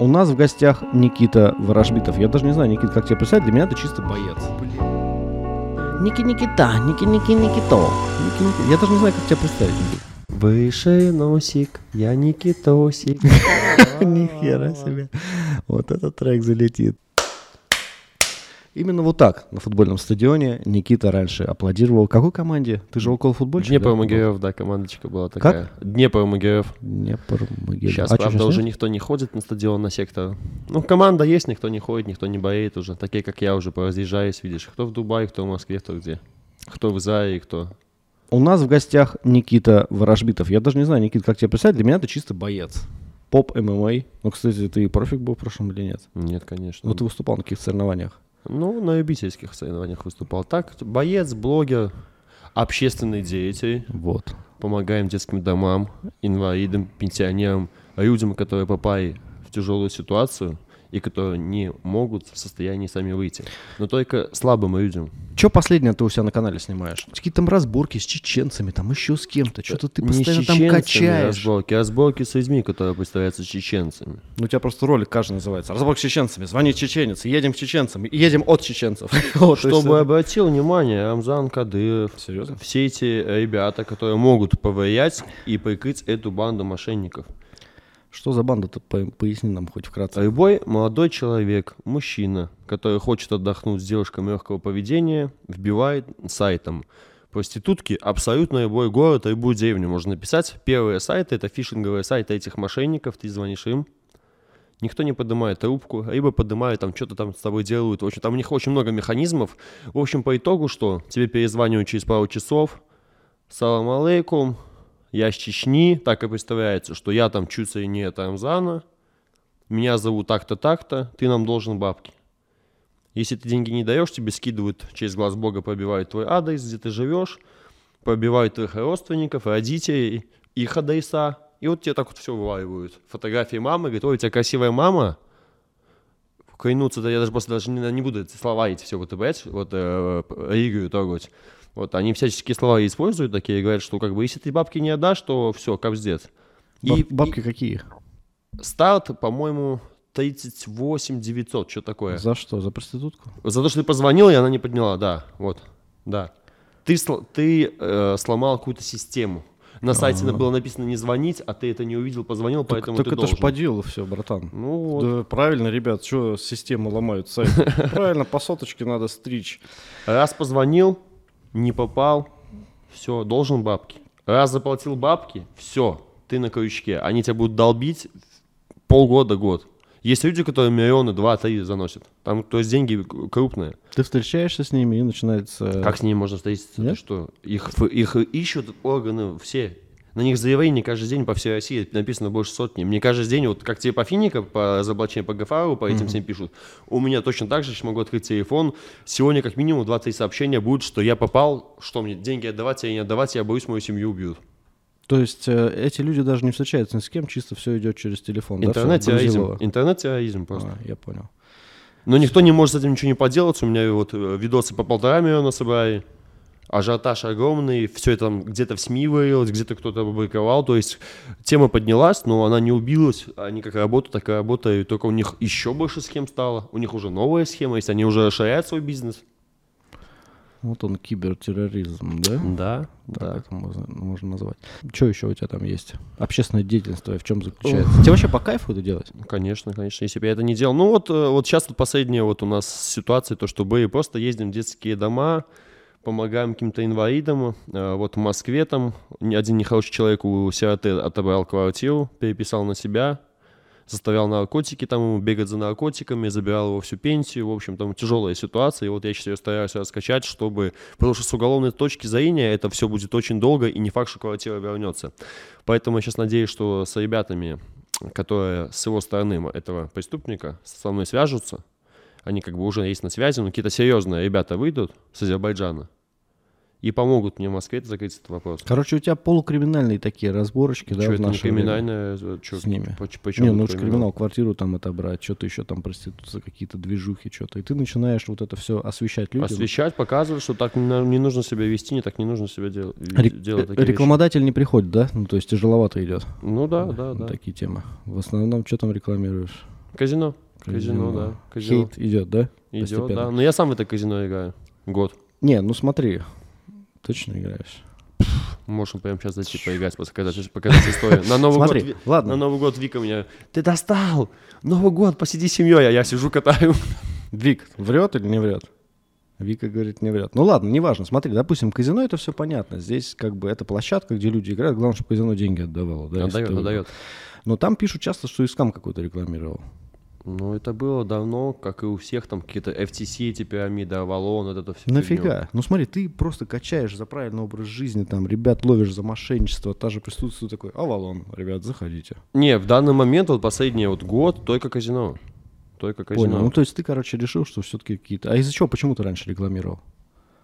У нас в гостях Никита Ворожбитов. Я даже не знаю, Никита, как тебя представить, для меня это чисто боец. Ники Никита, Ники Ники Никито. Ники, Ники. Я даже не знаю, как тебя представить. Выше носик, я Никитосик. Нихера себе. Вот этот трек залетит. Именно вот так на футбольном стадионе Никита раньше аплодировал. Какой команде? Ты же около футбольщика? Днепр Могилев, да, командочка была такая. Днепр Могилев. Днепр Могилев. Сейчас, А правда, уже нет? никто не ходит на стадион, на сектор. Ну, команда есть, никто не ходит, никто не болеет уже. Такие, как я, уже поразъезжаюсь, видишь. Кто в Дубае, кто в Москве, кто где. Кто в Израиле, кто... У нас в гостях Никита Ворожбитов. Я даже не знаю, Никита, как тебя представить, для меня это чисто боец. Поп ММА. Ну, кстати, ты профик был в прошлом или нет? Нет, конечно. Ну, ты выступал на каких соревнованиях. Ну, на любительских соревнованиях выступал. Так, боец, блогер, общественный деятель. Вот. Помогаем детским домам, инвалидам, пенсионерам, людям, которые попали в тяжелую ситуацию и которые не могут в состоянии сами выйти. Но только слабым людям. Че последнее ты у себя на канале снимаешь? Какие там разборки с чеченцами, там еще с кем-то. Что-то ты Не постоянно с там качаешь. разборки, а разборки с людьми, которые представляются чеченцами. Ну, у тебя просто ролик каждый называется. Разборка с чеченцами. Звонит чеченец. Едем к чеченцам. Едем от чеченцев. Чтобы э, обратил внимание Рамзан Кадыров, Серьезно? все эти ребята, которые могут повлиять и прикрыть эту банду мошенников. Что за банда-то? По- Поясни нам хоть вкратце. Любой молодой человек, мужчина, который хочет отдохнуть с девушкой легкого поведения, вбивает сайтом проститутки абсолютно любой город, любую деревню можно написать. Первые сайты — это фишинговые сайты этих мошенников, ты звонишь им, никто не поднимает трубку, либо поднимают, там что-то там с тобой делают. В общем, там у них очень много механизмов. В общем, по итогу что? Тебе перезванивают через пару часов. Салам алейкум, я с Чечни, так и представляется, что я там чуть ли не это Рамзана, меня зовут так-то, так-то, ты нам должен бабки. Если ты деньги не даешь, тебе скидывают через глаз Бога, пробивают твой адрес, где ты живешь, пробивают твоих родственников, родителей, их адреса, и вот тебе так вот все вываливают. Фотографии мамы, говорят, ой, у тебя красивая мама, клянутся, да я даже просто даже не, не буду эти слова эти все вот, понимаешь, вот э, религию трогать. Вот они всяческие слова используют такие, говорят, что как бы если ты бабки не отдашь, то все, капздец. И, Баб- Бабки какие? и старт, по-моему, 38 900, что такое. За что? За проститутку? За то, что ты позвонил, и она не подняла, да, вот, да. Ты, ты э, сломал какую-то систему. На сайте было написано не звонить, а ты это не увидел, позвонил, поэтому так ты это должен. ж по делу все, братан. Ну вот. Да, правильно, ребят, что систему ломают сайт? Правильно, по соточке надо стричь. Раз позвонил, не попал, все, должен бабки. Раз заплатил бабки, все, ты на крючке. Они тебя будут долбить полгода, год. Есть люди, которые миллионы, два, три заносят. Там, то есть деньги крупные. Ты встречаешься с ними, и начинается... Как с ними можно встретиться? Нет? Ты что? Их, их ищут органы все. На них заявление каждый день по всей России написано больше сотни. Мне каждый день, вот как тебе по Финика, по разоблачению по ГФАРу, по этим всем пишут, у меня точно так же, могу открыть телефон. Сегодня как минимум 2-3 сообщения будет, что я попал, что мне, деньги отдавать или не отдавать, я боюсь, мою семью убьют. То есть э, эти люди даже не встречаются ни с кем, чисто все идет через телефон. да, Интернет-терроризм. Грузилово. Интернет-терроризм просто. А, я понял. Но никто не может с этим ничего не поделать. У меня вот э, видосы по полтора миллиона собрали. Ажиотаж огромный, все это там где-то в СМИ вылилось, где-то кто-то опубликовал. То есть тема поднялась, но она не убилась. Они как работают, так и работают. Только у них еще больше схем стало. У них уже новая схема есть, они уже расширяют свой бизнес. Вот он, кибертерроризм, да? Да, Так это можно, можно назвать. Что еще у тебя там есть? Общественная деятельность твоя в чем заключается? Тебе вообще по кайфу это делать? Конечно, конечно, если бы я это не делал. Ну вот, э, вот сейчас вот последняя вот у нас ситуация, то, что мы просто ездим в детские дома, помогаем каким-то инвалидам. Э, Вот в Москве там один нехороший человек у сироты отобрал квартиру, переписал на себя, заставлял наркотики там ему бегать за наркотиками, забирал его всю пенсию. В общем, там тяжелая ситуация. И вот я сейчас ее стараюсь раскачать, чтобы... Потому что с уголовной точки зрения это все будет очень долго, и не факт, что квартира вернется. Поэтому я сейчас надеюсь, что с ребятами, которые с его стороны этого преступника со мной свяжутся, они как бы уже есть на связи, но какие-то серьезные ребята выйдут с Азербайджана и помогут мне в Москве закрыть этот вопрос. Короче, у тебя полукриминальные такие разборочки, да, Что в это не криминальное? чё- с ними. по- почему Не, ну это ж криминал, квартиру там отобрать, что-то еще там проституция, какие-то движухи, что-то. И ты начинаешь вот это все освещать людям. Освещать, показывать, что так не, нужно себя вести, не так не нужно себя дел- Рек- делать такие вещи. Рекламодатель не приходит, да? Ну, то есть тяжеловато идет. Ну да, да, да. Такие темы. В основном, что там рекламируешь? Казино. Казино, да. Казино. Хейт идет, да? Идет, постепенно. да. Но я сам в это казино играю. Год. Не, ну смотри, точно играешь. Можем прямо сейчас зайти поиграть, показать, показать историю. На Новый Смотри, год, ладно. на Новый год Вика меня, ты достал! Новый год, посиди с семьей, а я сижу катаю. Вик, врет или не врет? Вика говорит, не врет. Ну ладно, неважно. Смотри, допустим, казино это все понятно. Здесь как бы это площадка, где люди играют. Главное, чтобы казино деньги отдавало. Да, Отдает, отдает. Но там пишут часто, что и скам какой-то рекламировал. Ну, это было давно, как и у всех, там какие-то FTC, эти пирамиды, Авалон, вот это все. Нафига? Ну смотри, ты просто качаешь за правильный образ жизни, там, ребят ловишь за мошенничество, та же присутствует такой, Авалон, ребят, заходите. Не, в данный момент, вот последний вот год, только казино. Только казино. Понял. Ну то есть ты, короче, решил, что все-таки какие-то... А из-за чего, почему ты раньше рекламировал?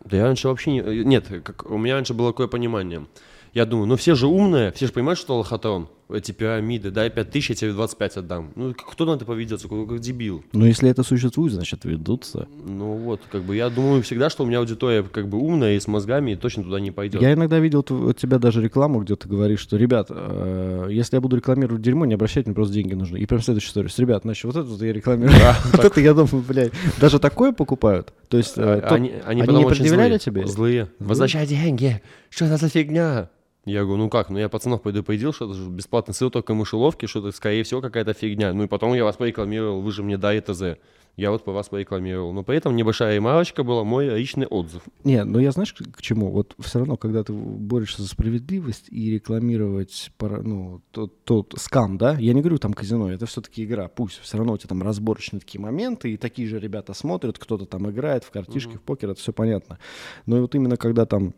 Да я раньше вообще не... э, Нет, как... у меня раньше было такое понимание. Я думаю, ну все же умные, все же понимают, что лохотрон, эти пирамиды, дай 5 тысяч, я тебе 25 отдам. Ну, кто на это поведется, как, как дебил. Ну если это существует, значит ведутся. Ну вот, как бы я думаю всегда, что у меня аудитория как бы умная и с мозгами, и точно туда не пойдет. Я иногда видел от тебя даже рекламу, где ты говоришь, что, ребят, э, если я буду рекламировать дерьмо, не обращайте, мне просто деньги нужны. И прям следующая история. Ребят, значит, вот это вот я рекламирую. Вот это я думаю, блядь, даже такое покупают? То есть э, А- то- они, они, они не предъявляли злые. тебе? Злые. Возвращай деньги. Что это за фигня? Я говорю, ну как, ну я пацанов предупредил, что это же бесплатный ссылка к мышеловке, что это, скорее всего, какая-то фигня. Ну и потом я вас порекламировал, вы же мне дай ТЗ. Я вот по вас порекламировал. Но при этом небольшая ремарочка была мой личный отзыв. Не, ну я знаешь, к чему? Вот все равно, когда ты борешься за справедливость и рекламировать, ну, тот, тот скам, да, я не говорю там казино, это все-таки игра, пусть все равно у тебя там разборочные такие моменты, и такие же ребята смотрят, кто-то там играет в картишки, в покер, это все понятно. Но вот именно когда там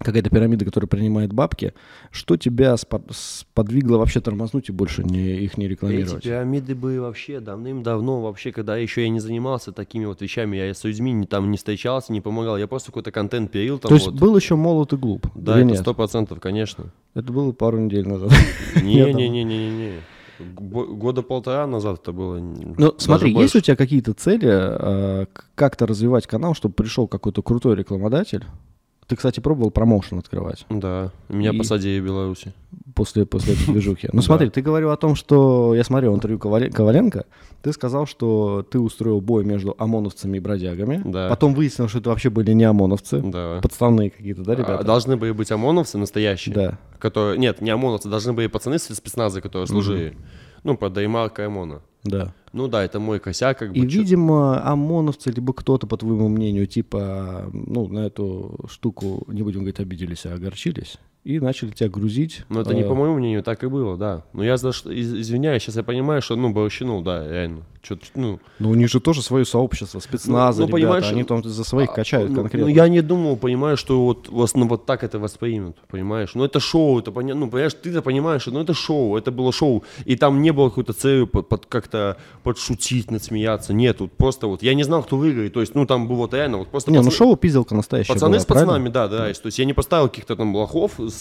какая-то пирамида, которая принимает бабки, что тебя спо- сподвигло вообще тормознуть и больше не, их не Эти рекламировать? пирамиды были вообще давным-давно, вообще, когда еще я не занимался такими вот вещами, я с людьми не, там не встречался, не помогал, я просто какой-то контент пилил там То есть вот. был еще молод и глуп? Да, это сто процентов, конечно. Это было пару недель назад. Не-не-не-не-не. Года полтора назад это было. Ну, смотри, есть у тебя какие-то цели, э, как-то развивать канал, чтобы пришел какой-то крутой рекламодатель? Ты, кстати, пробовал промоушен открывать Да, меня И- посадили в Беларуси. после, после этой движухи. Ну, смотри, ты говорил о том, что... Я смотрел интервью Ковале- Коваленко. Ты сказал, что ты устроил бой между ОМОНовцами и бродягами. Да. Потом выяснилось, что это вообще были не ОМОНовцы. Да. Подставные какие-то, да, А ребята? должны были быть ОМОНовцы настоящие. Да. Которые... Нет, не ОМОНовцы, должны были пацаны спецназа, которые служили. Ну, под ремаркой ОМОНа. Да. Ну да, это мой косяк, как И, бы. чё- видимо, ОМОНовцы, либо кто-то, по твоему мнению, типа, ну, на эту штуку, не будем говорить, обиделись, а огорчились, и начали тебя грузить. Ну, это не э, по моему мнению, так и было, да. Но я за извиняюсь, сейчас я понимаю, что, ну, борщинул, да, реально. Чё-то, ну, Ну, у них же тоже свое сообщество, спецназа, Ну, ну, ребята, они там за своих А, качают ну, конкретно. Ну, я не думал, понимаешь, что вот, вас, ну, вот так это воспримут, понимаешь? Ну, это шоу, это понятно, ну, понимаешь, ты-то понимаешь, ну, это шоу, это было шоу, и там не было какой-то цели под, под как-то подшутить, надсмеяться, нет, тут просто вот, я не знал, кто выиграет, то есть, ну, там было вот реально, вот просто Не, ну пацаны- шоу пизделка настоящая Пацаны была, с пацанами, правильно? да, да. То есть я не поставил каких-то там лохов с,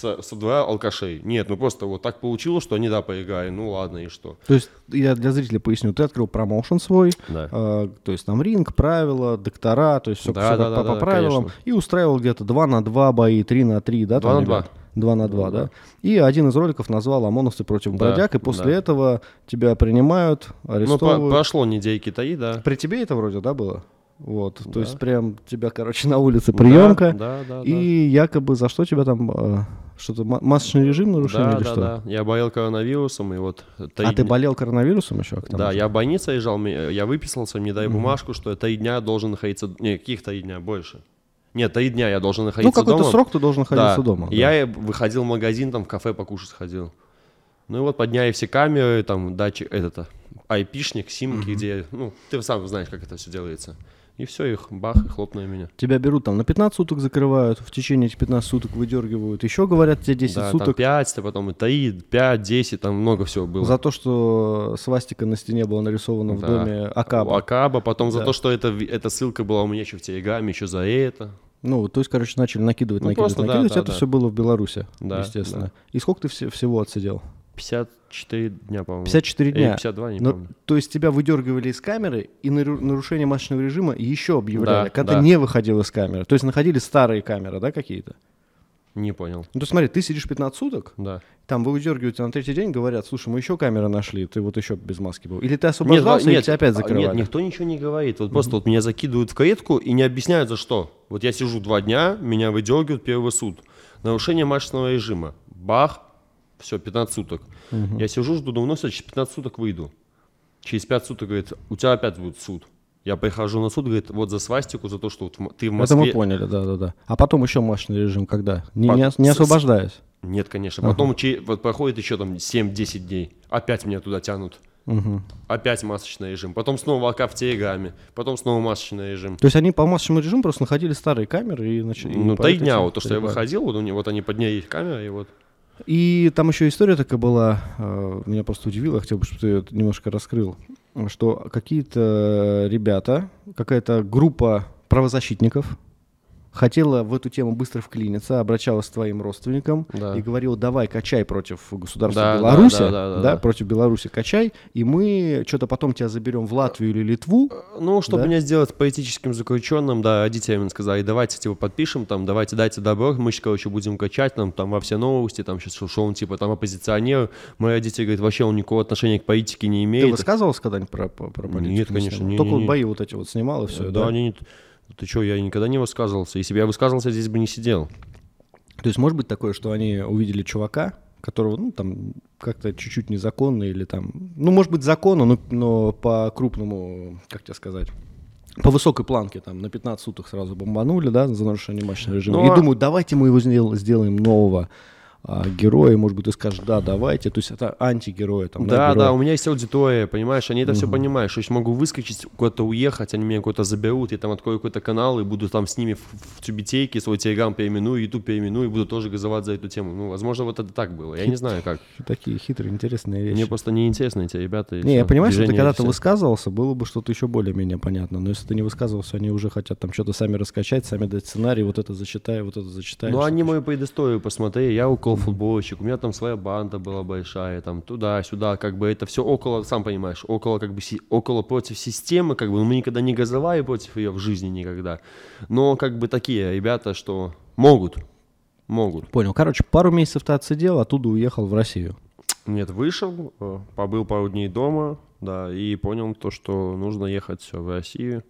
с- со двора алкашей. Нет, ну просто вот так получилось, что они, да, поиграли. Ну ладно, и что. То есть, я для зрителей поясню, ты открыл промоушен свой, Да. э, то есть там ринг, правила, доктора, то есть все, Да, да, да, по, да, по правилам, конечно. и устраивал где-то 2 на 2 бои, 3 на 3, да? Два там, на два. ребят? 2 на 2, да? И один из роликов назвал ОМОНовцы против Да, бродяг, и после да. этого тебя принимают, Ну, по- арестовывают. прошло недельки таи, да. При тебе это вроде, да, было? Вот, то Да. есть прям тебя, короче, на улице приемка, Да, да, да. и якобы за что тебя там, э, что-то ма- масочный режим нарушили да, или да, что? да. Я болел коронавирусом, и вот... три А ты болел коронавирусом еще? к тому Да, же? я в больницу езжал, мне- я выписался, мне дай бумажку, что три дня должен находиться... Не, каких три дня? Больше. Нет, три дня я должен Ну, находиться какой-то дома. срок ты должен находиться Да. дома. да. Я и выходил в магазин, там в кафе покушать сходил. Ну и вот подняли все камеры, там датчик, этот, айпишник, симки, где, ну, ты сам знаешь, как это все делается. И все, их бах, и хлопнули меня. Тебя берут там на 15 суток закрывают, в течение этих 15 суток выдергивают. Еще говорят тебе 10 да, там суток 5, а потом и 3, 5, 10, там много всего было. за то, что свастика на стене была нарисована в Да. доме Акаба. Акаба, потом за Да. то, что это, эта ссылка была у меня еще в Телеграме, еще за это. Ну, то есть, короче, начали накидывать, Ну, накидывать, просто накидывать. да, Это да. все было в Беларуси, Да, естественно. да. И сколько ты все- всего отсидел? 54 дня, по-моему. 54 Или дня. 52, не Но- помню. то есть тебя выдергивали из камеры и нару- нарушение масочного режима еще объявляли, Да, когда да. ты не выходил из камеры. То есть находили старые камеры, да, какие-то? Не понял. Ну, ты смотри, ты сидишь 15 суток, Да. там вы выдергиваете на третий день, говорят, слушай, мы еще камеры нашли, ты вот еще без маски был. Или ты освобождался, или тебя опять а, закрывали? Нет, никто ничего не говорит. Вот просто вот меня закидывают в клетку и не объясняют за что. Вот я сижу два дня, меня выдергивают первый суд. Нарушение масочного режима. Бах, все, 15 суток. Я сижу, жду, все, через 15 суток выйду. Через 5 суток, говорит, у тебя опять будет суд. Я прихожу на суд, говорит, вот за свастику, за то, что вот ты в Это мы Москве... поняли, да-да-да. А потом еще масочный режим когда? Не, Пот- не не освобождаясь. Нет, конечно. Потом че- вот проходит еще там 7-10 дней. Опять меня туда тянут. Опять масочный режим. Потом снова АК в Телеграме. Потом снова масочный режим. То есть они по масочному режиму просто находили старые камеры и начали... Ну, три дня, вот то, что я выходил, вот, у них, вот они подняли их камеры, и вот. И там еще история такая была, э, меня просто удивило, я хотел бы, чтобы ты это немножко раскрыл, что какие-то ребята, какая-то группа правозащитников хотела в эту тему быстро вклиниться, обращалась к твоим родственникам Да. и говорила, давай, качай против государства Да, да, Беларуси, да, да, да, да. против Беларуси качай, и мы что-то потом тебя заберем в Латвию или Литву. Ну, чтобы Да? меня сделать политическим заключенным, да, родителям сказали, давайте, типа, подпишем, там, давайте дайте добро, мы сейчас, короче, будем качать, там, там, во все новости, там, сейчас, что он, типа, там, оппозиционер. Мои родители говорят, вообще он никакого отношения к политике не Ты имеет. высказывался когда-нибудь про, про, про политику? Нет, Не конечно, не- Только не- не. бои вот эти вот снимал и все, да, да? они не- Ты что, я никогда не высказывался. Если бы я высказывался, здесь бы не сидел. То есть может быть такое, что они увидели чувака, которого, ну, там, как-то чуть-чуть незаконно или там, ну, может быть, законно, но, но по крупному, как тебе сказать, по высокой планке, там, на 15 суток сразу бомбанули, да, за нарушение масочного режима. Ну, и а- думают, давайте мы его сдел- сделаем нового а, героя, может быть, ты скажешь, да, давайте. То есть это антигерои, там, Да, герои. да, у меня есть аудитория, понимаешь, они это все понимают, что я могу выскочить, куда-то уехать, они меня куда-то заберут, я там открою какой-то канал и буду там с ними в, в тюбетейке, свой телеграм переименую, ютуб переименую и буду тоже газовать за эту тему. Ну, возможно, вот это так было, я не знаю как. Такие хитрые, интересные вещи. Мне просто неинтересно эти ребята. Не, я всё. понимаю, что ты Движение когда ты всё. высказывался, было бы что-то еще более-менее понятно. Но если ты не высказывался, они уже хотят там что-то сами раскачать, сами дать сценарий, вот это зачитай, вот это зачитай. Ну, они мою предысторию посмотри, я около футболщик, у меня там своя банда была большая, там туда-сюда, как бы это все около, сам понимаешь, около как бы си- около против системы, как бы, ну, мы никогда не газовали против ее в жизни никогда, но как бы такие ребята, что могут, могут. Понял. Короче, пару месяцев ты отсидел, оттуда уехал в Россию. Нет, вышел, э, побыл пару дней дома, да, и понял то, что нужно ехать в Россию,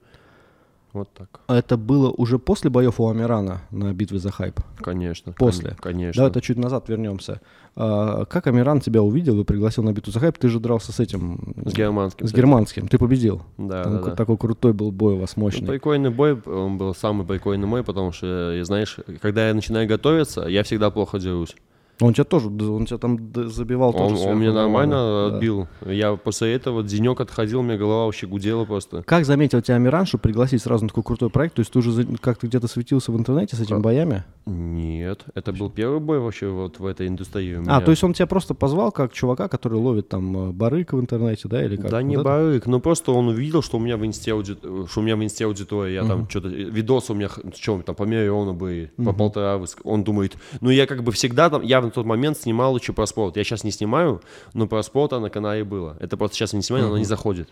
вот так, А Это было уже после боев у Амирана на битве за хайп? конечно. После. кон- Конечно. Давай это чуть назад вернемся. А, как Амиран тебя увидел и пригласил на битву за хайп? Ты же дрался с этим... С германским. С кстати. германским. Ты победил. Да, Там да, да. Такой крутой был бой у вас, Ну, мощный. прикольный бой, он был самый прикольный мой, потому что, знаешь, когда я начинаю готовиться, я всегда плохо дерусь. Он тебя тоже, он тебя там забивал Он, тоже он мне нормально да. отбил. Я после этого денек отходил, у меня голова вообще гудела просто. Как заметил тебя Амиран, чтобы пригласить сразу на такой крутой проект? То есть ты уже как-то где-то светился в интернете с этими боями? Нет, это был первый бой вообще вот в этой индустрии А, то есть он тебя просто позвал как чувака, который ловит там э, барык в интернете, да, или как? Да не Вот это? барык, ну просто он увидел, что у меня в инсте, ауди- что у меня в инсте аудитория, я там что-то, видосы у меня, что там, по миллиону были, по полтора, он думает, ну я как бы всегда там, я тот момент снимал еще про спорт, я сейчас не снимаю, но про спорт на канале было, это просто сейчас я не снимаю, оно не заходит.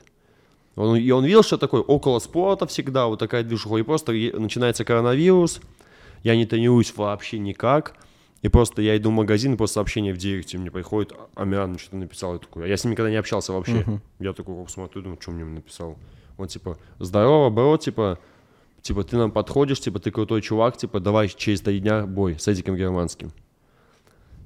Он, и он видел, что такое около спорта всегда, вот такая движуха, и просто начинается коронавирус, я не тренируюсь вообще никак, и просто я иду в магазин, и просто сообщение в директе мне приходит, «А, Амиран что-то написал, я такой, я с ним никогда не общался вообще. Я такой смотрю, думаю, что мне написал. Он типа, здорово, бро, типа, типа, ты нам подходишь, типа, ты крутой чувак, типа, давай через три дня бой с Эдиком Германским.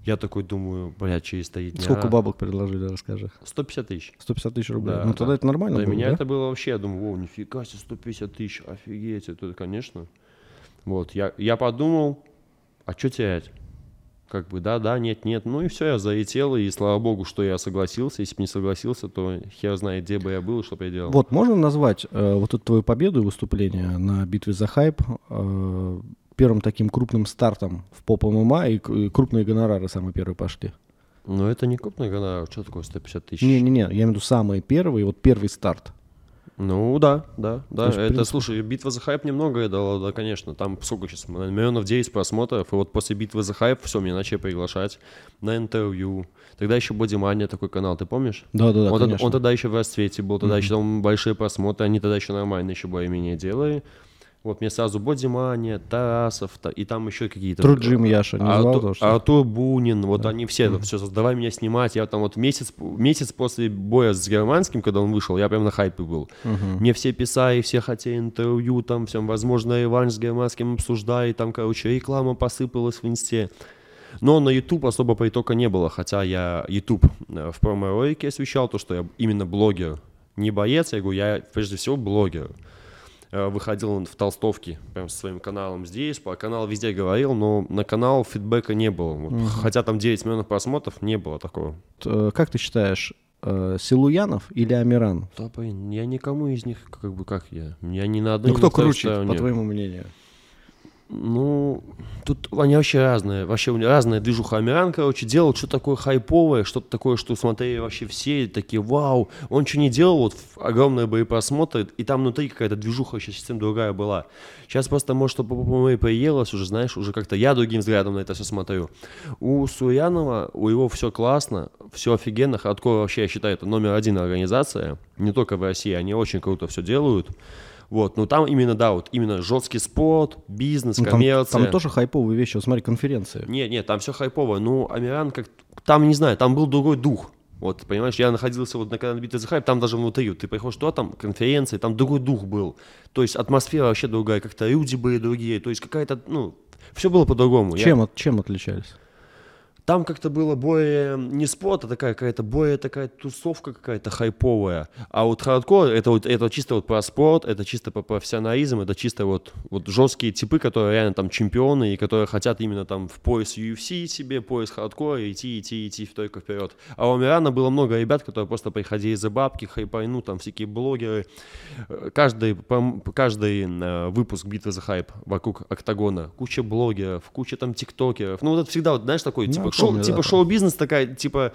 Я такой думаю, блядь, через три дня. Сколько бабок предложили, расскажи. 150 тысяч. 150 тысяч рублей. Да, ну да. тогда это нормально Для было, меня да? это было вообще, я думаю, о, нифига себе, 150 тысяч, офигеть, это, конечно. Вот, я, я подумал, а что терять? Как бы, да, да, нет, нет. Ну и все, я залетел, и слава богу, что я согласился. Если бы не согласился, то хер знает, где бы я был, и что бы я делал. Вот, можно назвать э, вот эту твою победу и выступление на битве за хайп э, первым таким крупным стартом в поп ММА, и, крупные гонорары самые первые пошли? Но это не крупный гонорар, что такое 150 тысяч? Не-не-не, я имею в виду самые первые, вот первый старт. Ну да, да, да. есть, это, принципе- слушай, битва за хайп немного дала, да, конечно. Там сколько сейчас, миллионов 9 просмотров. И вот после битвы за хайп все, меня начали приглашать на интервью. Тогда еще Бодимания такой канал, ты помнишь? Да-да-да, он, тогда- конечно. он тогда еще в расцвете был, тогда еще там большие просмотры, они тогда еще нормально еще более-менее делали. Вот мне сразу Бодимания, Тарасов, та- и там еще какие-то. Труджим Яша не звал Артур, тоже, что? Артур Бунин, вот они все, все, давай меня снимать. Я там вот месяц, месяц после боя с Германским, когда он вышел, я прям на хайпе был. Мне все писали, все хотели интервью, там всем, возможно, реванш с Германским обсуждали, там, короче, реклама посыпалась в инсте. Но на YouTube особо притока не было, хотя я YouTube э, в промо-ролике освещал, то, что я именно блогер, не боец, я говорю, я прежде всего блогер. Э, Выходил он в толстовке, прям со своим каналом здесь, по каналу везде говорил, но на канал фидбэка не было. Вот Хотя там 9 миллионов просмотров, не было такого. Э, Как ты считаешь, э, Силуянов или Амиран? Да, блин, я никому из них, как бы, как я, я не на одной Ну кто ни круче, по твоему мнению? Ну, тут они вообще разные. Вообще у меня разная движуха. Амиран, короче, делал что-то такое хайповое, что-то такое, что смотрели вообще все, такие, вау. Он что не делал, вот огромные боепросмотры, и там внутри какая-то движуха вообще совсем другая была. Сейчас просто, может, что по поелось уже, знаешь, уже как-то я другим взглядом на это все смотрю. У Суянова, у его все классно, все офигенно. Хардкор вообще, я считаю, это номер один организация. Не только в России, они очень круто все делают. Вот, но там именно, да, вот именно жесткий спорт, бизнес, Ну, там, коммерция. там тоже хайповые вещи. Вот смотри, конференция. Нет, нет, там все хайпово. Ну, Амиран как... Там, не знаю, там был другой дух. Вот, понимаешь, я находился вот на канале Битвы за хайп, там даже внутри, ты приходишь туда, там конференции, там другой дух был. То есть атмосфера вообще другая, как-то люди были другие, то есть какая-то, ну, все было по-другому. Я- Чем, от, чем отличались? Там как-то было более не спорт, а такая какая-то более такая тусовка какая-то хайповая. А вот хардкор это вот это чисто вот про спорт, это чисто про профессионализм, это чисто вот вот жесткие типы, которые реально там чемпионы и которые хотят именно там в пояс UFC себе, пояс хардкора идти, идти, идти только вперед. А у Амирана было много ребят, которые просто приходили за бабки, хайпа, ну, там всякие блогеры. Э, Каждый, каждый э, выпуск битвы за хайп вокруг октагона, куча блогеров, куча там тиктокеров. Ну вот это всегда, вот, знаешь, такой, Ну, типа, шоу, помню, да, типа там. шоу-бизнес такая, типа,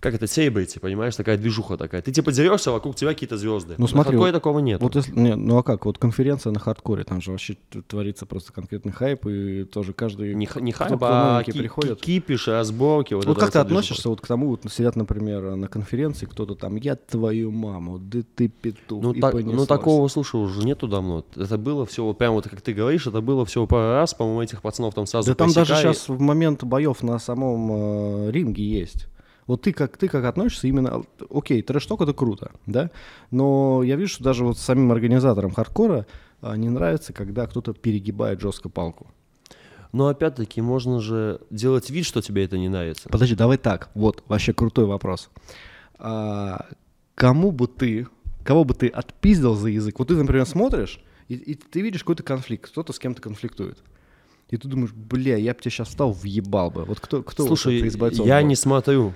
как это, селебрити, понимаешь, такая движуха такая. Ты типа дерешься, вокруг тебя какие-то звезды. Ну, смотри, хардкоре вот- такого нет. Вот если, не, ну а как, вот конференция на хардкоре, там же вообще творится просто конкретный хайп, и тоже каждый... не, не хайп, а ки- приходит. ки- кипиш, разборки. Вот, Вот как ты движуха. относишься вот к тому, вот сидят, например, на конференции, кто-то там, я твою маму, да ты петух, Ну, и так- ну такого, слушай, уже нету давно. Это было все, вот прям вот как ты говоришь, это было всего пару раз, по-моему, этих пацанов там сразу Да там даже сейчас в момент боев на самом э, ринге есть. Вот ты как, ты как относишься именно... Окей, трэш-ток это круто, да? Но я вижу, что даже вот самим организаторам хардкора а, не нравится, когда кто-то перегибает жестко палку. Но опять-таки можно же делать вид, что тебе это не нравится. Подожди, давай так. Вот, вообще крутой вопрос. А, кому бы ты, кого бы ты отпиздил за язык? Вот ты, например, смотришь, и, и ты видишь какой-то конфликт, кто-то с кем-то конфликтует. И ты думаешь, бля, я бы тебя сейчас встал, въебал бы. Вот кто, кто вот Слушай, это из бойцов я был? не смотрю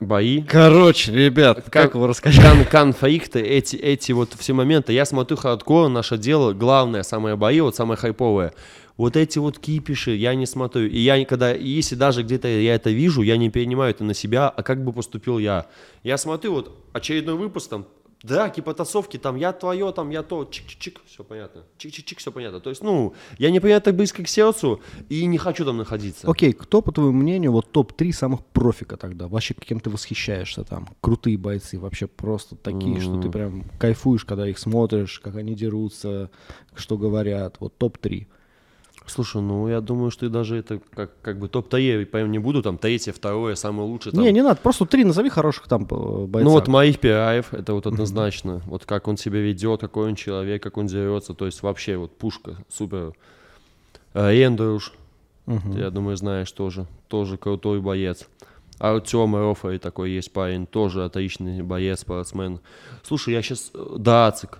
бои. Короче, ребят, как, вы расскажете? Кон- конфликты, эти, эти вот все моменты. Я смотрю хардкор, наше дело, главное, самое бои, вот самое хайповое. Вот эти вот кипиши я не смотрю. И я никогда, и если даже где-то я это вижу, я не перенимаю это на себя, а как бы поступил я. Я смотрю вот очередной выпуск там, драки, потасовки, там, я твое, там, я то, чик-чик-чик, все понятно. Чик-чик-чик, все понятно. То есть, ну, я не принимаю так близко к сердцу и не хочу там находиться. Окей, кто, по твоему мнению, вот топ-3 самых профика тогда? Вообще, кем ты восхищаешься там? Крутые бойцы, вообще просто такие, что ты прям кайфуешь, когда их смотришь, как они дерутся, что говорят. Вот топ-3. Слушай, ну я думаю, что и даже это как, как бы топ-3 прям не буду, там третье, второе, самое лучшее. Там. Не, не надо, просто три назови хороших там э, бойца. Ну вот Маих Пираев, это вот однозначно. Вот как он себя ведет, какой он человек, как он дерется, то есть вообще вот пушка, супер. А, Эндрюш, ты, я думаю, знаешь тоже, тоже крутой боец. Артем Рофари такой есть парень, тоже отличный боец, спортсмен. Слушай, я сейчас... Дацик,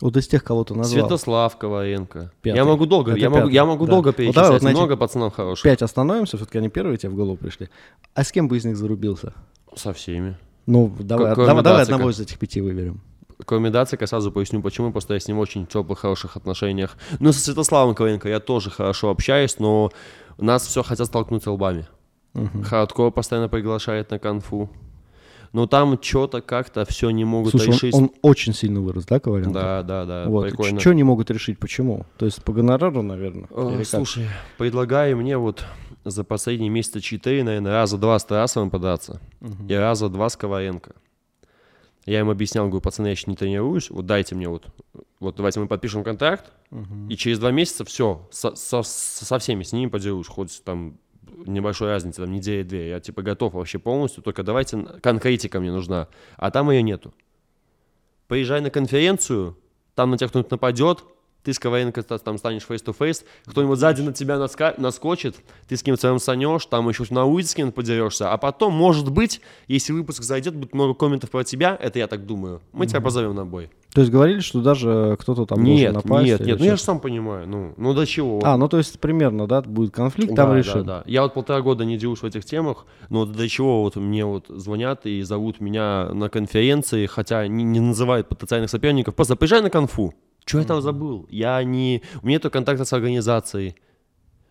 Вот из тех, кого ты назвал. Святослав Коваленко. Пятый. Я могу долго, Это я могу, я могу да. долго Вот давай перечислять, вот на эти много пацанов хороших. Пять остановимся, все-таки они первые тебе в голову пришли. А с кем бы из них зарубился? Со всеми. Ну, давай, Кроме давай, давай одного из этих пяти выберем. Кроме Дацика, сразу поясню, почему, просто я с ним очень теплых, хороших отношениях. Ну, со Святославом Коваленко я тоже хорошо общаюсь, но нас все хотят столкнуть лбами. Хардкор постоянно приглашает на конфу. Но там что-то как-то все не могут Слушай, решить. он, он очень сильно вырос, да, Коваленко? Да, да, да, Вот. Что не могут решить, почему? То есть по гонорару, наверное? О, как? слушай, предлагаю мне вот за последние месяца четыре, наверное, раза два с Тарасовым податься и раза два с Коваленко. Я им объяснял, говорю, пацаны, я еще не тренируюсь, вот дайте мне вот вот давайте мы подпишем контракт, и через два месяца все, со, со, со всеми с ними поделюсь, хоть там небольшой разницы, там неделя две, я типа готов вообще полностью, только давайте, конкретика мне нужна, а там ее нету. Поезжай на конференцию, там на тебя кто-нибудь нападет, ты с КВН там станешь face-to-face, кто-нибудь сзади на тебя наска- наскочит, ты с кем-то санешь, там еще на улице с кем-то подерешься, а потом, может быть, если выпуск зайдет, будет много комментов про тебя, это я так думаю, мы тебя позовем на бой. То есть говорили, что даже кто-то там Нет, должен напасть? нет, или нет, ну я же сам понимаю, ну, ну до чего? А, ну то есть примерно, да, будет конфликт, Да, там да, решим. да. Я вот полтора года не делюсь в этих темах, но до чего вот мне вот звонят и зовут меня на конференции, хотя не, не называют потенциальных соперников, просто приезжай на конфу. Что я там забыл? Я не... У меня нет контакта с организацией.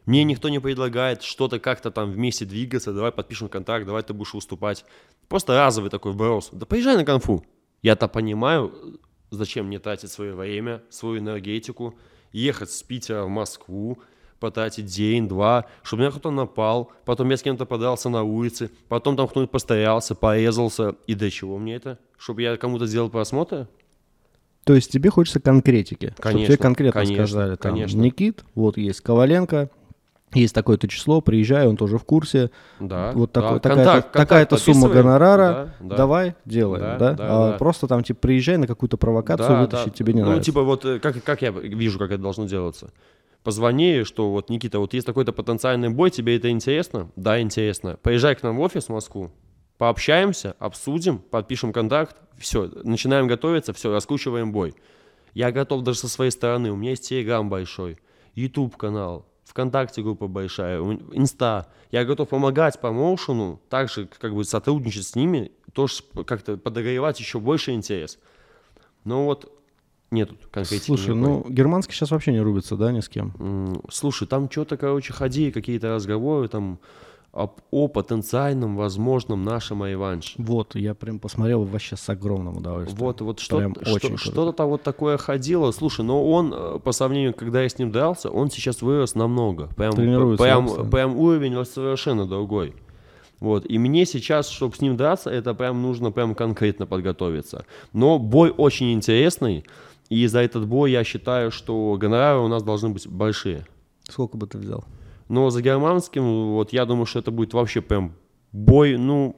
Мне никто не предлагает что-то как-то там вместе двигаться, давай подпишем контракт, давай ты будешь выступать. Просто разовый такой вброс. Да поезжай на конфу. Я-то понимаю, зачем мне тратить свое время, свою энергетику, ехать с Питера в Москву, потратить день-два, чтобы меня кто-то напал, потом я с кем-то подрался на улице, потом там кто-нибудь постоялся, порезался. И для чего мне это? Чтобы я кому-то сделал просмотр? То есть тебе хочется конкретики. Чтобы Конечно, тебе конкретно конечно, сказали, там, конечно. Никит, вот есть Коваленко, есть такое-то число, приезжай, он тоже в курсе. Да. вот да. Контакт- такая-то, контакт такая-то сумма гонорара, Да, да. давай, делаем, Да, да? да, а да. просто там, типа, приезжай на какую-то провокацию, Да, вытащить да. тебе не ну, нравится. типа вот э, как, как я вижу, как это должно делаться. Позвони, что вот, Никита, вот есть такой-то потенциальный бой, тебе это интересно? Да, интересно. Поезжай к нам в офис в Москву, пообщаемся, обсудим, подпишем контракт, все, начинаем готовиться, все, раскручиваем бой. Я готов даже со своей стороны, у меня есть Телеграм большой, YouTube канал, ВКонтакте группа большая, Инста. Я готов помогать по моушену, также как бы сотрудничать с ними, тоже как-то подогревать еще больше интерес. Но вот нету конкретики. Слушай, никакой. ну, германский сейчас вообще не рубится, да, ни с кем? Слушай, там что-то, короче, ходи, какие-то разговоры там об- о потенциальном, возможном нашем реванше. Вот, я прям посмотрел вообще с огромным удовольствием. Вот, вот что, Прям что, что-то там вот такое ходило. Слушай, но он, э, по сравнению, когда я с ним дрался, он сейчас вырос намного. Прям, Тренируется, прям, прям уровень совершенно другой. Вот. И мне сейчас, чтобы с ним драться, это прям нужно прям конкретно подготовиться. Но бой очень интересный, и за этот бой я считаю, что гонорары у нас должны быть большие. Сколько бы ты взял? Но за германским, вот я думаю, что это будет вообще прям бой, ну,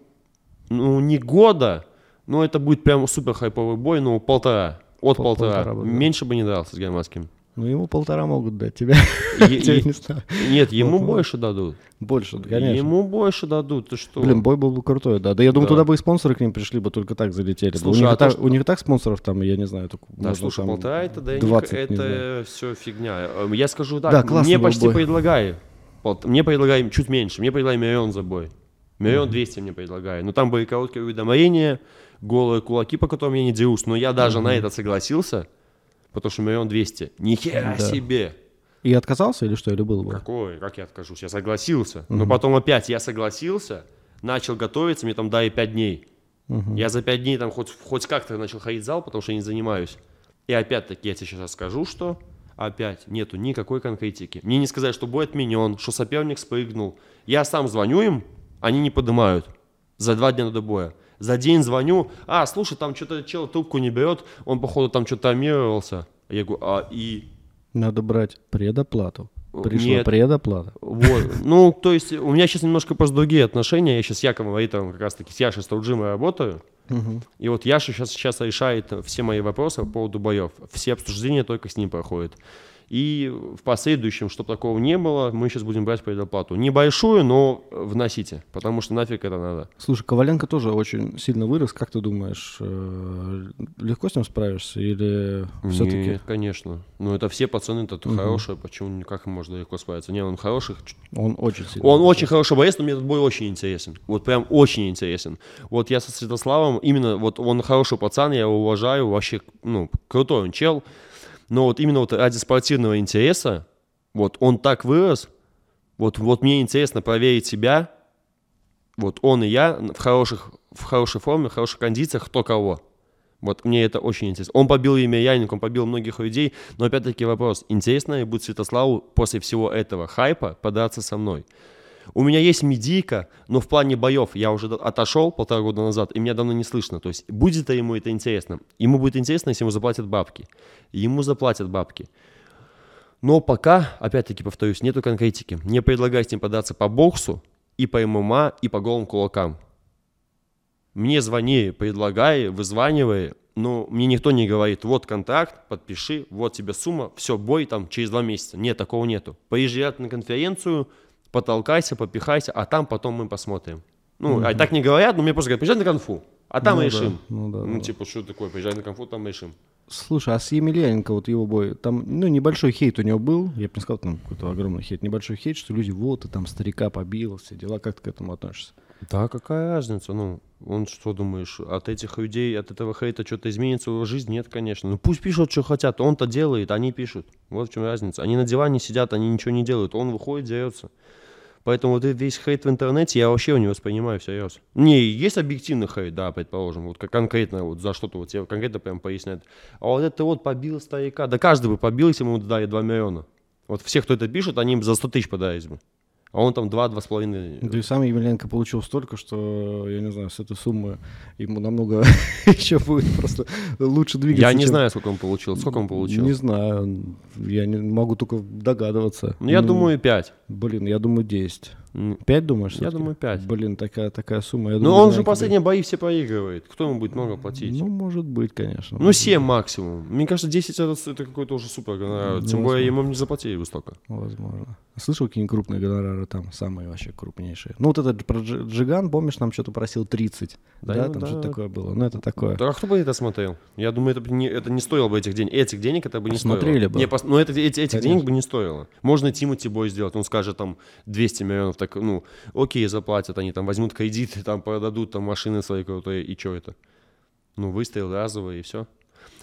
ну не года, но это будет прям супер хайповый бой, ну полтора, от Пол- полтора. полтора бы, да. Меньше бы не дрался с германским. Ну, ему полтора могут дать, тебя, Е- тебя не знаю. Нет, ему Вот, вот. больше дадут. Больше, конечно. Ему больше дадут, ты что? Блин, бой был бы крутой, да. Да я думаю, Да. туда бы и спонсоры к ним пришли бы, только так залетели. Слушай, у, них а так, что- у них так спонсоров там, я не знаю, только Да, можно слушай, там полтора это, да, 20, не это все фигня. Э, Я скажу так, Да, мне почти бой. предлагали. Вот, мне предлагали чуть меньше, мне предлагали миллион за бой. Миллион двести мне предлагали. Но там были короткие уведомления, голые кулаки, по которым я не дерусь. Но я даже на это согласился, потому что миллион двести. Ни хера Да. себе! И отказался или что, или был бой? Какой? Как я откажусь? Я согласился. Но потом опять я согласился, начал готовиться, мне там дали пять дней. Я за пять дней там хоть, хоть как-то начал ходить в зал, потому что я не занимаюсь. И опять-таки я тебе сейчас расскажу, что опять нету никакой конкретики. Мне не сказали, что бой отменен, что соперник спрыгнул. Я сам звоню им, они не поднимают. За два дня до боя. За день звоню, а, слушай, там что-то чел трубку не берет, он, походу, там что-то травмировался. Я говорю, а и Надо брать предоплату. Пришла Нет. предоплата. Вот. Ну, то есть у меня сейчас немножко просто другие отношения. Я сейчас с Яковом Аитовым как раз-таки с Яшей Струджимой работаю. И вот Яша сейчас, сейчас решает все мои вопросы по поводу боев. Все обсуждения только с ним проходят. И в последующем, чтобы такого не было, мы сейчас будем брать предоплату. Небольшую, но вносите, потому что нафиг это надо. Слушай, Коваленко тоже очень сильно вырос. Как ты думаешь, э, легко с ним справишься или все-таки? Нет, конечно. Ну, это все пацаны, это хорошие, почему, как им можно легко справиться? Не, он хороший, Он очень сильно Он очень хороший боец, но мне этот бой очень интересен. Вот прям очень интересен. Вот я со Святославом, именно вот он хороший пацан, я его уважаю, вообще, ну, крутой он чел. Но вот именно вот ради спортивного интереса, вот он так вырос, вот, вот мне интересно проверить себя, вот он и я в, хороших, в хорошей форме, в хороших кондициях, кто кого. Вот мне это очень интересно. Он побил имя Яник, он побил многих людей, но опять-таки вопрос, интересно ли будет Святославу после всего этого хайпа податься со мной? У меня есть медийка, но в плане боев я уже отошел полтора года назад, и меня давно не слышно. То есть будет ли ему это интересно? Ему будет интересно, если ему заплатят бабки. Ему заплатят бабки. Но пока, опять-таки повторюсь, нету конкретики. Не предлагайте им податься по боксу, и по ММА, и по голым кулакам. Мне звони, предлагай, вызванивай, но мне никто не говорит, вот контракт, подпиши, вот тебе сумма, все, бой там через два месяца. Нет, такого нету. Поезжай на конференцию, потолкайся, попихайся, а там потом мы посмотрим. Ну, mm-hmm. а так не говорят, но мне просто говорят, приезжай на конфу, а там Ну решим. да, ну да, ну, да. типа, что такое, приезжай на конфу, там решим. Слушай, а с Емельяненко, вот его бой, там, ну, небольшой хейт у него был, я бы не сказал, там какой-то огромный хейт, небольшой хейт, что люди, вот, ты там старика побил, все дела, как ты к этому относишься? Да, какая разница? Ну, он что думаешь, от этих людей, от этого хейта что-то изменится в его жизни? Нет, конечно. Ну пусть пишут, что хотят. Он-то делает, они пишут. Вот в чем разница. Они на диване сидят, они ничего не делают. Он выходит, дерется. Поэтому вот весь хейт в интернете я вообще не воспринимаю всерьез. Не, есть объективный хейт, да, предположим, вот конкретно вот за что-то вот тебе конкретно прям поясняют. А вот это вот побил старика. Да каждый бы побил, если ему дали 2 миллиона. Вот все, кто это пишет, они им за 100 тысяч подарили бы. А он там 2-2,5. Да и сам Емельяненко получил столько, что, я не знаю, с этой суммы ему намного еще будет просто лучше двигаться. Я не чем- знаю, сколько он получил. Сколько он получил? Не знаю, я не могу только догадываться. Ну, я Ну, думаю, 5. Блин, я думаю 10. М, 5 думаешь? Я думаю, пять. Блин, такая, такая сумма. Я Ну, думаю, он же последние бои все проигрывает. Кто ему будет много платить? Ну, может быть, конечно. Ну, 7 максимум. Мне кажется, 10 это, это какой-то уже супер гонорар. Тем более ему не заплатили бы столько. Возможно. Слышал, какие крупные гонорары там, самые вообще крупнейшие. Ну, вот этот про Дж- Джиган, помнишь, нам что-то просил 30. Да, Да, ну там да. что-то такое было. Ну, это такое. Да а кто бы это смотрел? Я думаю, это, бы не, это не стоило бы этих денег. Этих денег это бы не Посмотрели стоило. бы. Не, пос- но это, эти, этих Конечно. денег бы не стоило. Можно Тимати бой сделать. Он скажет там 200 миллионов. Так, ну, окей, заплатят. Они там возьмут кредиты, там продадут там машины свои крутые. И что это? Ну, выстрел разовый и все.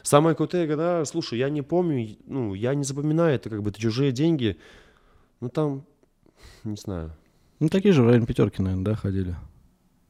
Самые крутые года, слушай, я не помню, ну, я не запоминаю, это как бы это чужие деньги. Ну, там, не знаю. Ну, такие же в районе пятерки, наверное, да, ходили.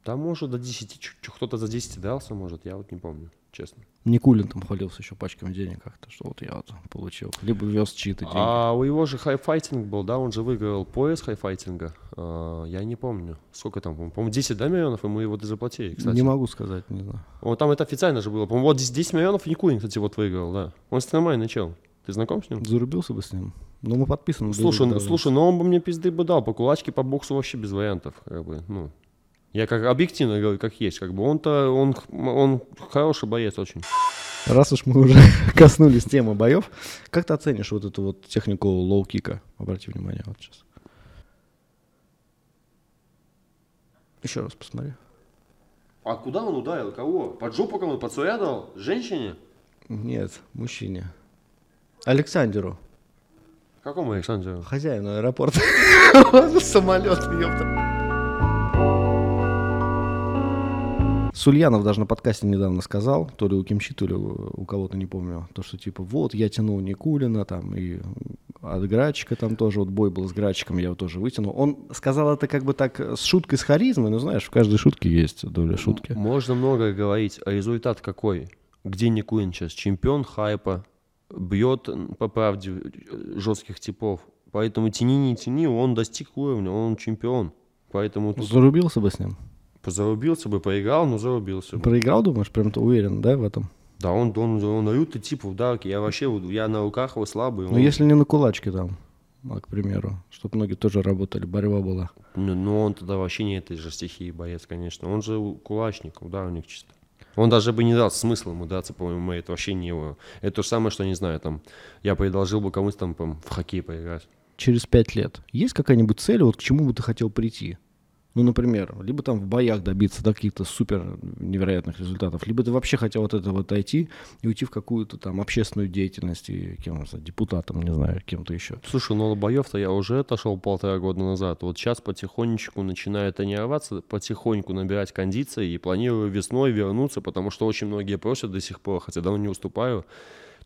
Там, может, до 10, чё- чё- кто-то за 10 дался, может, я вот не помню, честно. Никулин там хвалился еще пачками денег как-то, что вот я вот получил. Либо вез чьи-то деньги. А у его же хайфайтинг был, да, он же выиграл пояс хайфайтинга. А, я не помню, сколько там, по-моему, по-моему, 10 да, миллионов, ему его заплатили, кстати. Не могу сказать, не знаю. Вот там это официально же было. По-моему, вот 10, 10 миллионов и Никулин, кстати, вот выиграл, да. Он нормальный чел. Ты знаком с ним? Зарубился бы с ним. Ну, мы подписаны. Слушай, ну, слушай, ну он бы мне пизды бы дал, по кулачке, по боксу вообще без вариантов, как бы, ну. Я как объективно говорю, как есть, как бы он-то, он, он хороший боец очень. Раз уж мы уже коснулись темы боев, как ты оценишь вот эту вот технику лоу-кика? Обрати внимание вот сейчас. Еще раз посмотри. А куда он ударил? Кого? Под жопу кому? Под своя дал? Женщине? Нет, мужчине. Александру, Какому Александру? хозяину аэропорта. Самолет, ёпта. Сульянов даже на подкасте недавно сказал, то ли у Кимчи, то ли у кого-то, не помню, то, что типа вот, я тянул Никулина, там, и от Грачика там тоже, вот бой был с Грачиком, я его тоже вытянул. Он сказал это как бы так с шуткой, с харизмой, ну знаешь, в каждой шутке есть доля шутки. Можно много говорить, а результат какой? Где Никулин сейчас? Чемпион хайпа, бьет по правде э, жестких типов. Поэтому тяни, не тяни, он достиг уровня, он чемпион. Поэтому тут Зарубился бы с ним. зарубился бы, проиграл, но зарубился бы. Проиграл, думаешь, прям то уверен, да, в этом? Да, он, он, он лютый тип в. Я вообще, я на руках его слабый. Ну, он- если не на кулачке там, а, к примеру, чтобы ноги тоже работали, борьба была. Ну, ну, он тогда вообще не этой же стихии боец, конечно. Он же у- кулачник, ударник чисто. Он даже бы не дал смысла ему драться, по-моему, это вообще не его. Это то же самое, что, не знаю, там, я предложил бы кому-то там в хоккей поиграть. через пять лет есть какая-нибудь цель, вот к чему бы ты хотел прийти? Ну, например, либо там в боях добиться да, каких-то супер невероятных результатов, либо ты вообще хотел от этого отойти и уйти в какую-то там общественную деятельность, и кем, не знаю, депутатом, не знаю, кем-то еще. Слушай, ну от боев-то я уже отошел полтора года назад. Вот сейчас потихонечку начинаю тренироваться, потихоньку набирать кондиции и планирую весной вернуться, потому что очень многие просят до сих пор, хотя давно не уступаю.